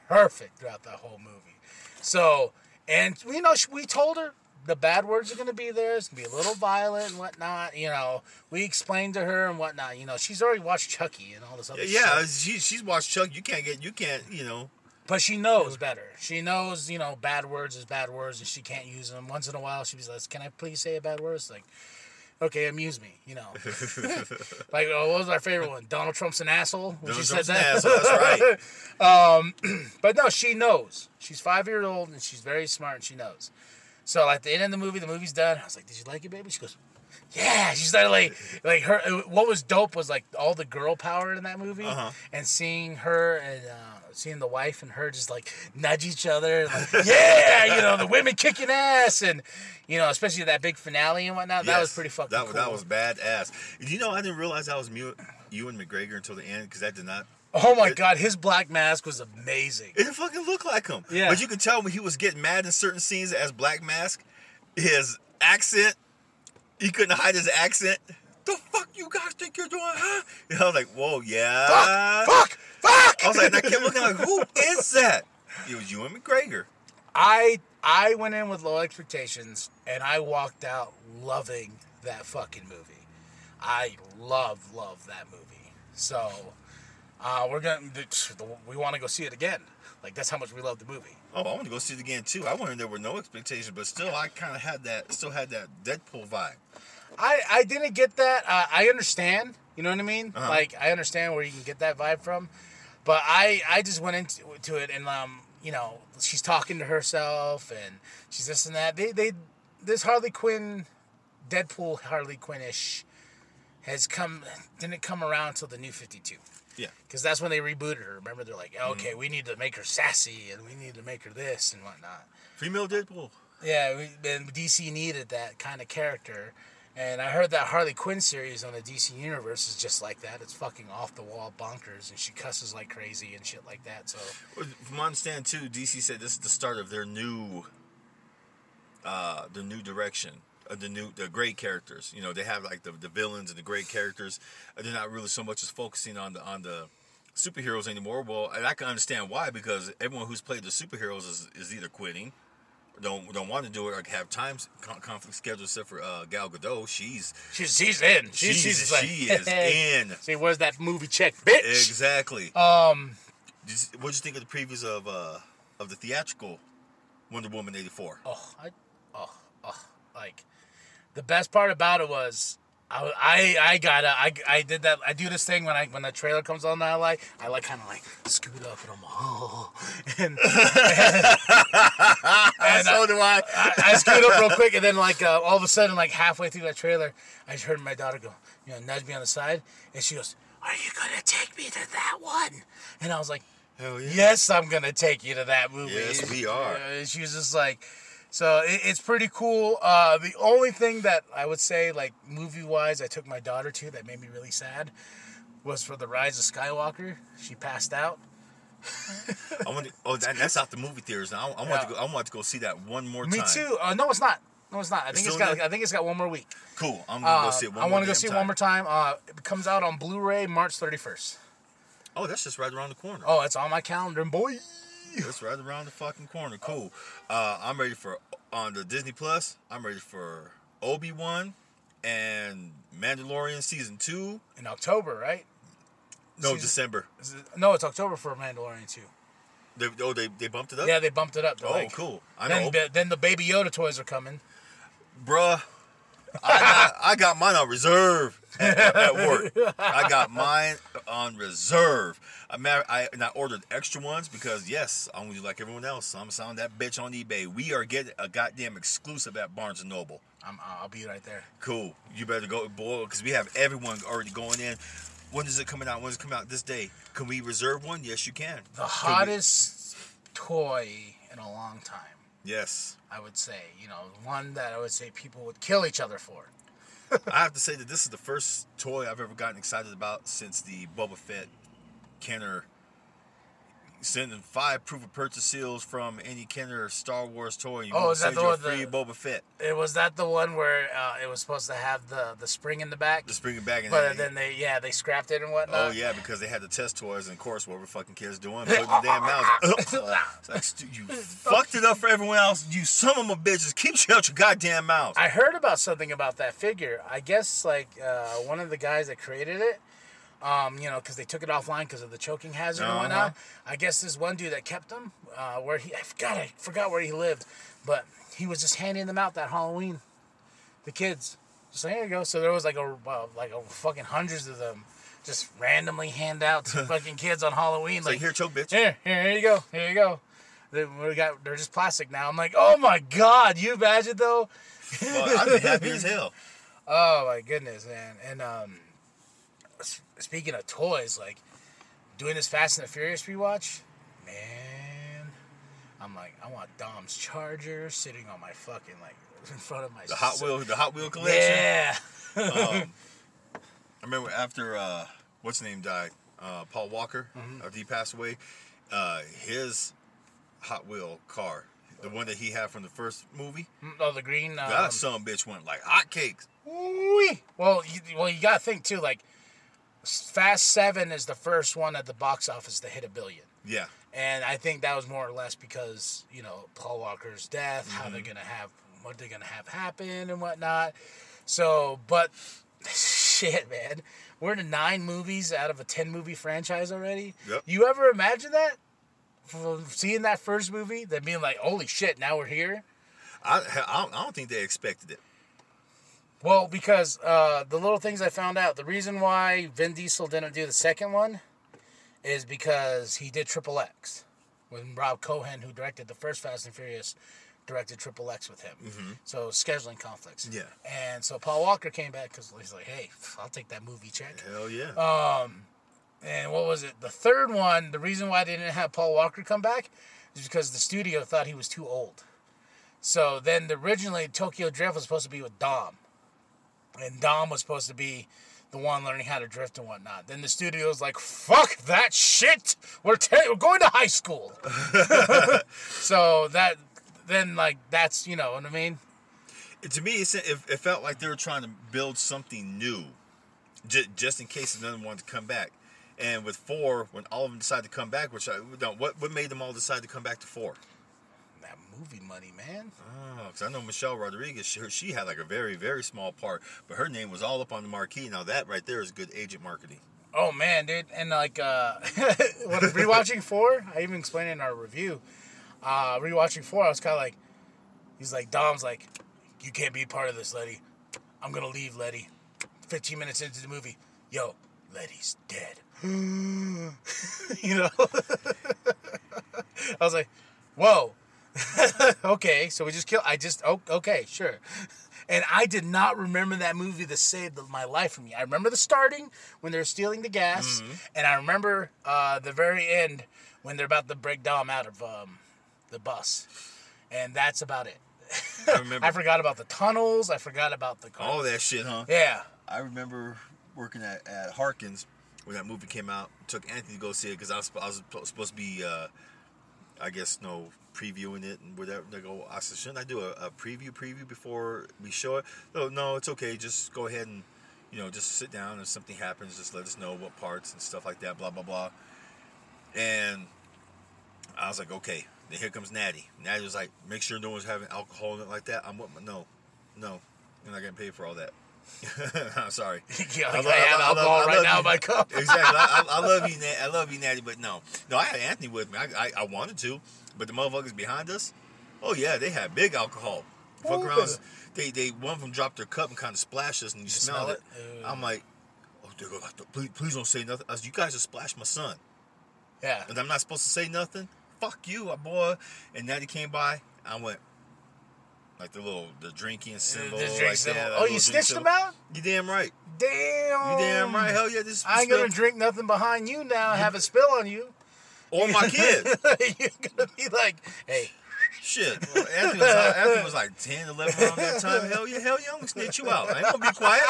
Speaker 2: perfect throughout that whole movie. So, and you know, we told her the bad words are gonna be there. It's gonna be a little violent and whatnot. You know, we explained to her and whatnot. You know, she's already watched Chucky and all this other. Stuff.
Speaker 1: Yeah,
Speaker 2: shit.
Speaker 1: she, she's watched Chuck. You can't get. You can't. You know.
Speaker 2: But she knows better. She knows, you know, bad words is bad words, and she can't use them. Once in a while, she'll be like, "Can I please say a bad word?" It's like, okay, amuse me, you know. like, oh, what was our favorite one? Donald Trump's an asshole. When
Speaker 1: Donald
Speaker 2: she
Speaker 1: Trump's
Speaker 2: said
Speaker 1: an
Speaker 2: that.
Speaker 1: asshole, that's right.
Speaker 2: Um, but no, she knows. She's five years old and she's very smart and she knows. So at the end of the movie, the movie's done. I was like, "Did you like it, baby?" She goes, "Yeah." She started like, like her. What was dope was like all the girl power in that movie,
Speaker 1: Uh-huh.
Speaker 2: and seeing her and uh, seeing the wife and her just like nudge each other, like, yeah, you know, the women kicking ass, and you know, especially that big finale and whatnot. that was
Speaker 1: Yes,
Speaker 2: pretty fucking
Speaker 1: That,
Speaker 2: cool.
Speaker 1: that was badass. You know, I didn't realize that was Mew- Ewan McGregor until the end because that did not.
Speaker 2: Oh my god, his black mask was amazing.
Speaker 1: It didn't fucking look like him.
Speaker 2: Yeah.
Speaker 1: But you could tell when he was getting mad in certain scenes as Black Mask, his accent, he couldn't hide his accent. The fuck you guys think you're doing, huh? And I was like, whoa, yeah.
Speaker 2: Fuck, fuck. fuck.
Speaker 1: I was like, and I kept looking like, who is that? It was Ewan McGregor.
Speaker 2: I I went in with low expectations and I walked out loving that fucking movie. I love love that movie. So uh, we're gonna we want to go see it again. Like that's how much we love the movie.
Speaker 1: Oh, I want to go see it again too. I went in there with no expectations, but still, I kind of had that, still had that Deadpool vibe.
Speaker 2: I I didn't get that. Uh, I understand. You know what I mean?
Speaker 1: Uh-huh.
Speaker 2: Like I understand where you can get that vibe from, but I I just went into to it and um you know she's talking to herself and she's this and that. They they this Harley Quinn, Deadpool Harley Quinn-ish, has come didn't come around until the New Fifty Two.
Speaker 1: Yeah.
Speaker 2: Because that's when they rebooted her. Remember, they're like, okay, we need to make her sassy and we need to make her this and whatnot.
Speaker 1: Female Deadpool.
Speaker 2: Yeah, we, and DC needed that kind of character. And I heard that Harley Quinn series on the DC universe is just like that. It's fucking off the wall bonkers, and she cusses like crazy and shit like that. So
Speaker 1: From my understanding too, DC said this is the start of their new, uh, their new direction. Uh, the new the great characters. You know, they have like the, the villains and the great characters. They're not really so much as focusing on the on the superheroes anymore. Well, and I can understand why because everyone who's played the superheroes is, is either quitting, don't don't want to do it, or have time con- conflict schedules. Except for uh, Gal Gadot, she's
Speaker 2: She's she's in. She's,
Speaker 1: She's-
Speaker 2: she's like,
Speaker 1: she is in.
Speaker 2: See, where's that movie check, bitch?
Speaker 1: exactly.
Speaker 2: Um,
Speaker 1: What'd you think of the previews of uh of the theatrical Wonder Woman eighty four?
Speaker 2: oh, I, oh, oh, like the best part about it was. I, I, I gotta I, I did that I do this thing when I when the trailer comes on that I like I like kind of like scoot up and I'm oh and and
Speaker 1: so do I.
Speaker 2: I, I scoot up real quick, and then like uh, all of a sudden, like halfway through that trailer, I just heard my daughter go, you know, nudge me on the side, and she goes, "Are you gonna take me to that one?" And I was like,
Speaker 1: Hell yeah.
Speaker 2: "Yes, I'm gonna take you to that movie."
Speaker 1: Yes, we are.
Speaker 2: Uh, she was just like, so it, it's pretty cool. Uh, the only thing that I would say, like movie wise, I took my daughter to that made me really sad was for the Rise of Skywalker. She passed out.
Speaker 1: I want to, oh, that, that's out the movie theaters now. I, I want
Speaker 2: Yeah.
Speaker 1: to go. I want to go see that one more
Speaker 2: Me
Speaker 1: time.
Speaker 2: Me too. Uh, no, it's not. No, it's not. I think
Speaker 1: still
Speaker 2: it's got.
Speaker 1: there?
Speaker 2: I think it's got one more week.
Speaker 1: Cool. I'm gonna go
Speaker 2: Uh,
Speaker 1: see it one more.
Speaker 2: I want to go see it
Speaker 1: time.
Speaker 2: one more time. Uh, it comes out on Blu-ray March 31st.
Speaker 1: Oh, that's just right around the corner.
Speaker 2: Oh, it's on my calendar, boy.
Speaker 1: That's right around the fucking corner. Cool. Uh, I'm ready for on the Disney Plus. I'm ready for Obi Wan and Mandalorian season two.
Speaker 2: In October, right?
Speaker 1: No,
Speaker 2: Season-
Speaker 1: December.
Speaker 2: It- no, it's October for Mandalorian too.
Speaker 1: They, oh, they, they bumped it up.
Speaker 2: Yeah, they bumped it up. They're
Speaker 1: Oh,
Speaker 2: like-
Speaker 1: cool. I know,
Speaker 2: the- then the Baby Yoda toys are coming.
Speaker 1: bruh. I got, I got mine on reserve at, at work. I got mine on reserve. I mar- I and I ordered extra ones because yes, I'm gonna do like everyone else. I'm selling that bitch on eBay. We are getting a goddamn exclusive at Barnes and Noble.
Speaker 2: I'm, I'll be right there.
Speaker 1: Cool. You better go, boy, because we have everyone already going in. When is it coming out? When is it coming out? This day. Can we reserve one? Yes, you can.
Speaker 2: The hottest toy in a long time,
Speaker 1: Yes.
Speaker 2: I would say. You know, one that I would say people would kill each other for.
Speaker 1: I have to say that this is the first toy I've ever gotten excited about since the Boba Fett Kenner sending five proof of purchase seals from any Kenner Star Wars toy. You
Speaker 2: Oh, is that the one
Speaker 1: free
Speaker 2: the-
Speaker 1: Boba Fett.
Speaker 2: It was that the one where uh, it was supposed to have the the spring in the back,
Speaker 1: Just bring it back and
Speaker 2: but then they yeah they scrapped it and whatnot.
Speaker 1: Oh yeah, because they had the test toys, and of course, what were fucking kids doing? Putting the damn mouths. It's like, you fucked it up for everyone else. You some of my bitches. Keep shut your goddamn mouth.
Speaker 2: I heard about something about that figure. I guess like uh, one of the guys that created it, um, you know, because they took it offline because of the choking hazard and
Speaker 1: Uh-huh.
Speaker 2: whatnot. I guess this one dude that kept them, uh, where he I forgot I forgot where he lived, but he was just handing them out that Halloween, the kids. Just like, here you go. So there was like a uh, like a fucking hundreds of them, just randomly hand out to fucking kids on Halloween.
Speaker 1: It's like, here, choke, bitch.
Speaker 2: Here, here, here you go. Here you go. They, we got, they're just plastic now. I'm like, oh my god, you imagine though?
Speaker 1: Well, I'd be happy as hell.
Speaker 2: Oh my goodness, man. And um, speaking of toys, like doing this Fast and the Furious rewatch, man, I'm like, I want Dom's Charger sitting on my fucking like in front of my
Speaker 1: The Hot Wheel, the Hot Wheel collection.
Speaker 2: Yeah.
Speaker 1: Um, I remember after uh, what's his name died, uh, Paul Walker,
Speaker 2: Mm-hmm.
Speaker 1: after he passed away, uh, his Hot Wheel car, the one that he had from the first movie,
Speaker 2: oh, the green. Um,
Speaker 1: that son bitch went like hotcakes.
Speaker 2: Well, you, well, you gotta think too. Like, Fast Seven is the first one at the box office to hit a billion.
Speaker 1: Yeah,
Speaker 2: And I think that was more or less because, you know, Paul Walker's death, how
Speaker 1: Mm-hmm.
Speaker 2: they're going to have, what they're going to have happen and whatnot. So, but shit, man. We're to nine movies out of a 10 movie franchise already.
Speaker 1: Yep.
Speaker 2: You ever imagine that? From seeing that first movie, then being like, holy shit, now we're here?
Speaker 1: I, I don't think they expected it.
Speaker 2: Well, because uh, the little things I found out, the reason why Vin Diesel didn't do the second one is because he did Triple X. When Rob Cohen, who directed the first Fast and Furious, directed Triple X with him. So scheduling conflicts.
Speaker 1: Yeah.
Speaker 2: And so Paul Walker came back because he's like, hey, I'll take that movie check.
Speaker 1: Hell yeah.
Speaker 2: Um, and what was it? The third one, the reason why they didn't have Paul Walker come back is because the studio thought he was too old. So then originally Tokyo Drift was supposed to be with Dom. And Dom was supposed to be the one learning how to drift and whatnot. Then the studio's like, fuck that shit! We're, ta- we're going to high school. so that, then like, that's, you know what I mean?
Speaker 1: to me, it, it felt like they were trying to build something new, j- just in case another wanted to come back. And with four, when all of them decided to come back, which I what what made them all decide to come back to four?
Speaker 2: Movie money, man.
Speaker 1: Oh, because I know Michelle Rodriguez, she, she had like a very very small part, but her name was all up on the marquee. Now that right there is good agent marketing.
Speaker 2: Oh man, dude, and like uh, when rewatching four, I even explained in our review. Uh, rewatching four, I was kind of like, he's like, Dom's like, you can't be part of this, Letty. I'm gonna leave, Letty. 15 minutes into the movie, yo, Letty's dead. you know, I was like, whoa, okay, so we just kill. I just oh, okay, sure. And I did not remember that movie that saved my life from me. I remember the starting when they're stealing the gas, and I remember uh, the very end when they're about to break Dom out of um, the bus, and that's about it.
Speaker 1: I remember
Speaker 2: I forgot about the tunnels. I forgot about the car.
Speaker 1: all that shit, huh?
Speaker 2: Yeah.
Speaker 1: I remember working at, at Harkins when that movie came out. Took Anthony to go see it because I was, I was supposed to be, uh, I guess, no previewing it and whatever. They go, I said, shouldn't I do a, a preview preview before we show it? No, no, it's okay. Just go ahead and, you know, just sit down. If something happens, just let us know what parts and stuff like that. Blah blah blah. And I was like, okay. Then here comes Natty. Natty was like, make sure no one's having alcohol in it like that. I'm what? No, no, you're not getting paid for all that. I'm sorry.
Speaker 2: yeah,
Speaker 1: I
Speaker 2: like I, have
Speaker 1: I lo- I
Speaker 2: alcohol
Speaker 1: love
Speaker 2: right now in my cup.
Speaker 1: exactly. I, I, I love you, Natty. I love you, Natty. But no, no. I had Anthony with me. I, I, I wanted to, but the motherfuckers behind us, oh yeah, they had big alcohol. Fuck
Speaker 2: Ooh.
Speaker 1: around. They they one of them dropped their cup and kind of splashed us, and you, smelled
Speaker 2: smell
Speaker 1: it.
Speaker 2: it?
Speaker 1: I'm like, oh, they go, please, please don't say nothing. I said, you guys just splashed my son,
Speaker 2: Yeah.
Speaker 1: and I'm not supposed to say nothing. Fuck you, uh, boy. And Natty came by. I went. Like the little the drinking symbol,
Speaker 2: The drink
Speaker 1: like
Speaker 2: symbol.
Speaker 1: that.
Speaker 2: Oh, you snitched
Speaker 1: symbol.
Speaker 2: them out?
Speaker 1: You damn right.
Speaker 2: Damn.
Speaker 1: You damn right. Hell yeah, this.
Speaker 2: I ain't gonna drink nothing behind you now. Have a spill on you.
Speaker 1: Or my kid.
Speaker 2: You're gonna be like, hey,
Speaker 1: Shit. Well, Anthony, was, Anthony was like 10, 11 around that time. Hell yeah, hell yeah, I'm gonna snitch you out. I ain't gonna be quiet.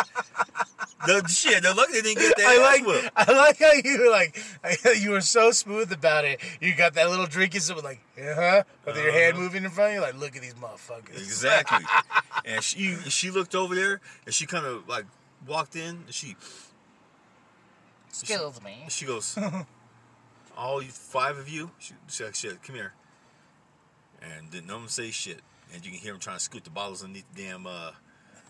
Speaker 1: The shit, they're lucky they didn't get that
Speaker 2: I like,
Speaker 1: whipped.
Speaker 2: I like how you were like, you were so smooth about it. You got that little drinking sip, like, uh huh, with your hand
Speaker 1: Uh-huh.
Speaker 2: moving in front of you, like, look at these motherfuckers.
Speaker 1: Exactly. and she she looked over there and she kind of like walked in and she
Speaker 2: Excuse me.
Speaker 1: she goes, all you five of you, said, shit, come here. And didn't no one say shit. And you can hear him trying to scoot the bottles underneath the damn uh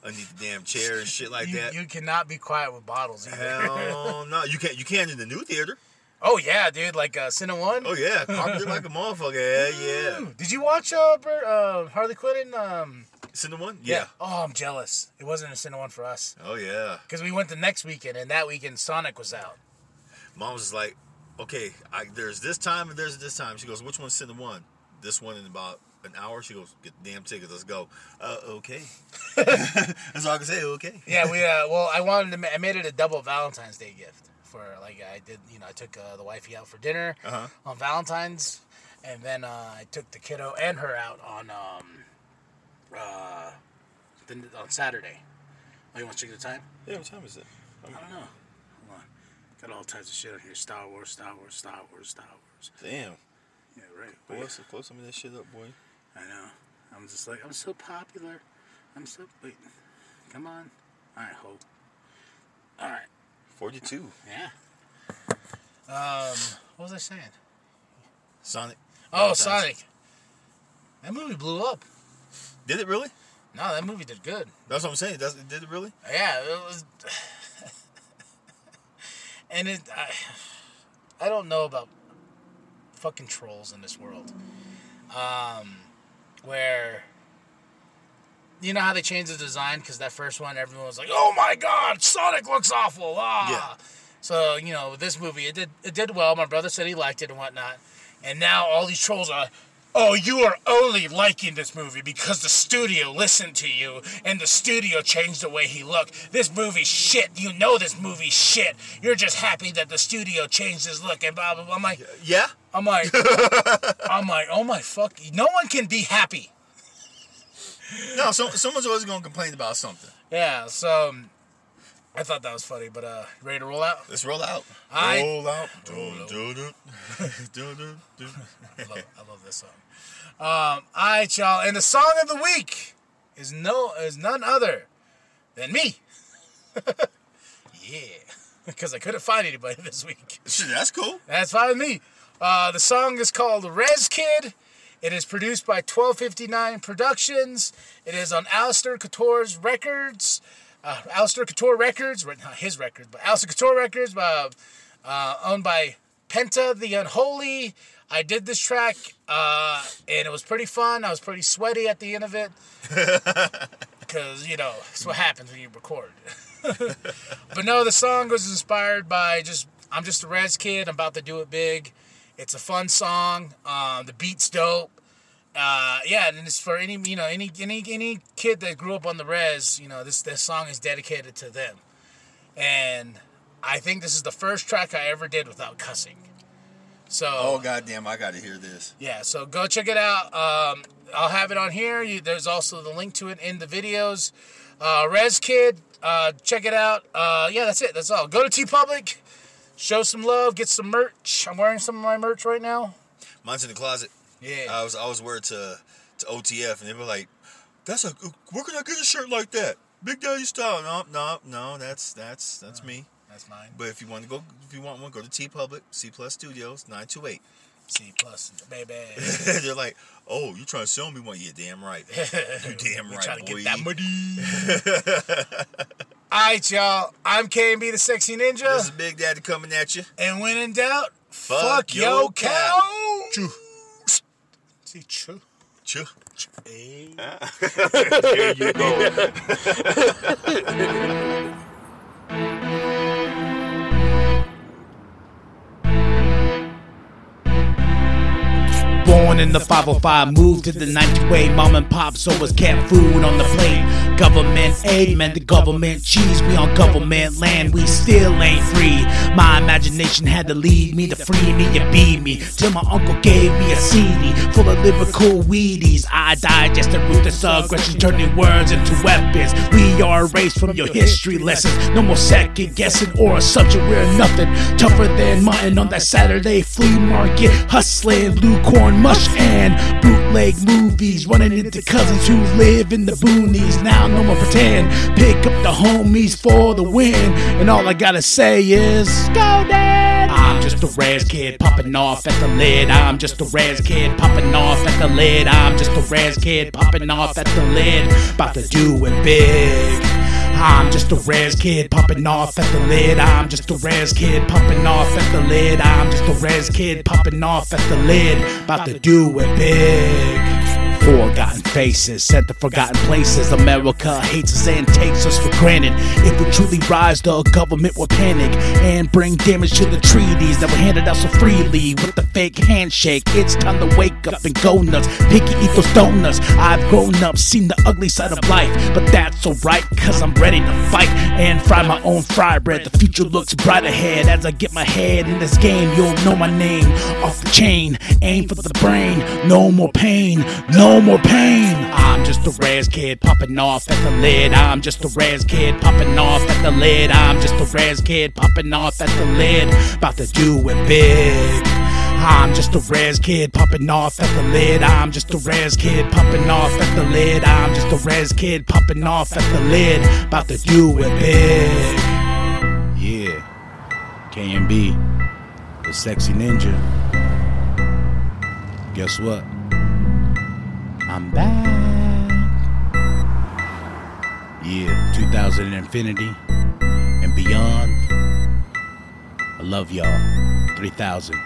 Speaker 1: underneath the damn chair and shit like
Speaker 2: you,
Speaker 1: that.
Speaker 2: you cannot be quiet with bottles either.
Speaker 1: Hell no, you can't. You can in the new theater.
Speaker 2: Oh yeah, dude, like uh, Cine One.
Speaker 1: Oh yeah, carpeted like a motherfucker. Yeah, yeah.
Speaker 2: Did you watch uh, Bert, uh Harley Quinn? In, um,
Speaker 1: Cinnamon one? Yeah.
Speaker 2: Oh, I'm jealous. It wasn't a Cine One for us
Speaker 1: Oh yeah.
Speaker 2: because we went the next weekend, and that weekend Sonic was out.
Speaker 1: Mom was like, okay, I, there's this time and there's this time. She goes, which one's Cinnamon one? This one in about an hour. She goes, get the damn tickets. Let's go. Uh, okay. That's all I can say. Okay.
Speaker 2: Yeah, we. Uh, well, I wanted to. Ma- I made it a double Valentine's Day gift for like I did. You know, I took uh, the wifey out for dinner
Speaker 1: Uh-huh.
Speaker 2: on Valentine's, and then uh, I took the kiddo and her out on um, uh, the, on Saturday. Oh, you want to check the time?
Speaker 1: Yeah. What time is it?
Speaker 2: I don't know. Got all types of shit on here. Star Wars, Star Wars, Star Wars, Star Wars.
Speaker 1: Damn.
Speaker 2: Yeah, right.
Speaker 1: Boy, so close some of that shit up, boy.
Speaker 2: I know. I'm just like I'm so popular. I'm so wait. Come on. All right, hope. All right.
Speaker 1: Forty-two.
Speaker 2: Yeah. Um, what was I saying?
Speaker 1: Sonic.
Speaker 2: Oh,
Speaker 1: Valentine's.
Speaker 2: Sonic. That movie blew up.
Speaker 1: Did it really?
Speaker 2: No, that movie did good.
Speaker 1: That's what I'm saying. Does it did it really?
Speaker 2: Yeah, it was. And it, I, I don't know about fucking trolls in this world. Um, where. You know how they changed the design because that first one, everyone was like, "Oh my God, Sonic looks awful!" Ah.
Speaker 1: Yeah.
Speaker 2: So you know, this movie, it did it did well. My brother said he liked it and whatnot, and now all these trolls are. Oh, you are only liking this movie because the studio listened to you and the studio changed the way he looked. This movie's shit. You know this movie's shit. You're just happy that the studio changed his look and blah blah blah. I'm like,
Speaker 1: Yeah.
Speaker 2: I'm like, I'm like, oh my fuck. No one can be happy.
Speaker 1: No. So, someone's always gonna complain about something.
Speaker 2: Yeah. So um, I thought that was funny, but uh, ready to roll out?
Speaker 1: Let's roll out.
Speaker 2: I-
Speaker 1: roll out.
Speaker 2: Roll love, I love this song. Um, all right, y'all. And the song of the week
Speaker 3: is no is none other than me. yeah, because I couldn't find anybody this week.
Speaker 1: That's cool.
Speaker 3: That's fine with me. Uh, the song is called Res Kid. It is produced by 1259 Productions. It is on Alistair Couture's Records. Uh, Alistair Couture Records, right, not his records, but Alistair Couture Records, uh, uh, owned by Penta the Unholy. I did this track, uh, and it was pretty fun. I was pretty sweaty at the end of it. Because, you know, it's what happens when you record. but no, the song was inspired by just, I'm just a res kid. I'm about to do it big. It's a fun song. Um, the beat's dope. Uh, yeah, and it's for any you know any any any kid that grew up on the res. You know this this song is dedicated to them, and I think this is the first track I ever did without cussing. So
Speaker 1: Oh goddamn, I got to hear this.
Speaker 3: yeah, so go check it out. Um, I'll have it on here. You, there's also the link to it in the videos. Uh, Res Kid, uh, check it out. Uh, yeah, that's it. That's all. Go to TeePublic, show some love, get some merch. I'm wearing some of my merch right now.
Speaker 1: Mine's in the closet.
Speaker 3: Yeah.
Speaker 1: I was I was word to to OTF, and they were like, "That's a where can I get a shirt like that? Big Daddy style." No, no, no. That's that's that's uh, me.
Speaker 3: That's mine.
Speaker 1: But if you want to go, if you want one, go to TeePublic, C Plus Studios, nine two eight.
Speaker 3: C plus, baby.
Speaker 1: They're like, "Oh, you trying to sell me one? Yeah, damn right. You damn right,
Speaker 3: trying to
Speaker 1: boy."
Speaker 3: get that money. All right, y'all. I'm KMB the Sexy Ninja.
Speaker 1: This is Big Daddy coming at you.
Speaker 3: And when in doubt, fuck,
Speaker 1: Fuck
Speaker 3: yo
Speaker 1: your
Speaker 3: cow.
Speaker 1: cow.
Speaker 3: See, choo.
Speaker 1: Chew.
Speaker 3: Hey.
Speaker 1: There you go.
Speaker 2: Born in the 505, moved to the 98. Mom and pop, so was cat food on the plate. Government aid meant the government cheese. We on government land, we still ain't free. My imagination had to lead me to free me and be me. Till my uncle gave me a CD full of lyrical weedies. I digested ruthless aggression, turning words into weapons. We are erased from your history lessons. No more second guessing or a subject we're nothing. Tougher than mutton on that Saturday flea market. Hustling blue corn mush and bootleg movies. Running into cousins who live in the boonies. Now no more pretend. Pick up the homies for the win. And all I gotta say is, Go Dad! I'm just a res kid popping off at the lid. I'm just a res kid popping off at the lid. I'm just a res kid popping off at the lid. About to do it big. I'm just a res kid popping off at the lid. I'm just a res kid popping off at the lid. I'm just a res kid popping off at the lid. About to do it big. Forgotten faces, set to forgotten places. America hates us and takes us for granted. If we truly rise, the government will panic and bring damage to the treaties that were handed out so freely with the fake handshake. It's time to wake up and go nuts. Picky eat those donuts. I've grown up, seen the ugly side of life, but that's alright, cause I'm ready to fight and fry my own fry bread. The future looks bright ahead as I get my head in this game. You'll know my name off the chain. Aim for the brain, no more pain, no more pain. I'm just a res kid popping off at the lid. I'm just a res kid popping off at the lid. I'm just a res kid popping off at the lid. About to do it big. I'm just a res kid popping off at the lid. I'm just a res kid popping off at the lid. I'm just a res kid popping off at the lid. About to do it big. Yeah. KMB, the sexy ninja. Guess what? I'm back. Yeah, 2000 and infinity and beyond. I love y'all. 3000.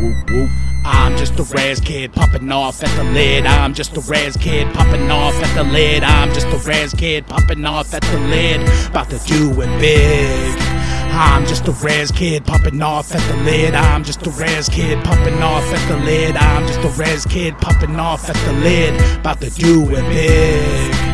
Speaker 2: Whoop, whoop. I'm just a res kid popping off at the lid. I'm just a res kid popping off at the lid. I'm just a res kid popping off at the lid. About to do it big. I'm just a res kid popping off at the lid. I'm just a res kid popping off at the lid. I'm just a res kid popping off at the lid. About to do it big.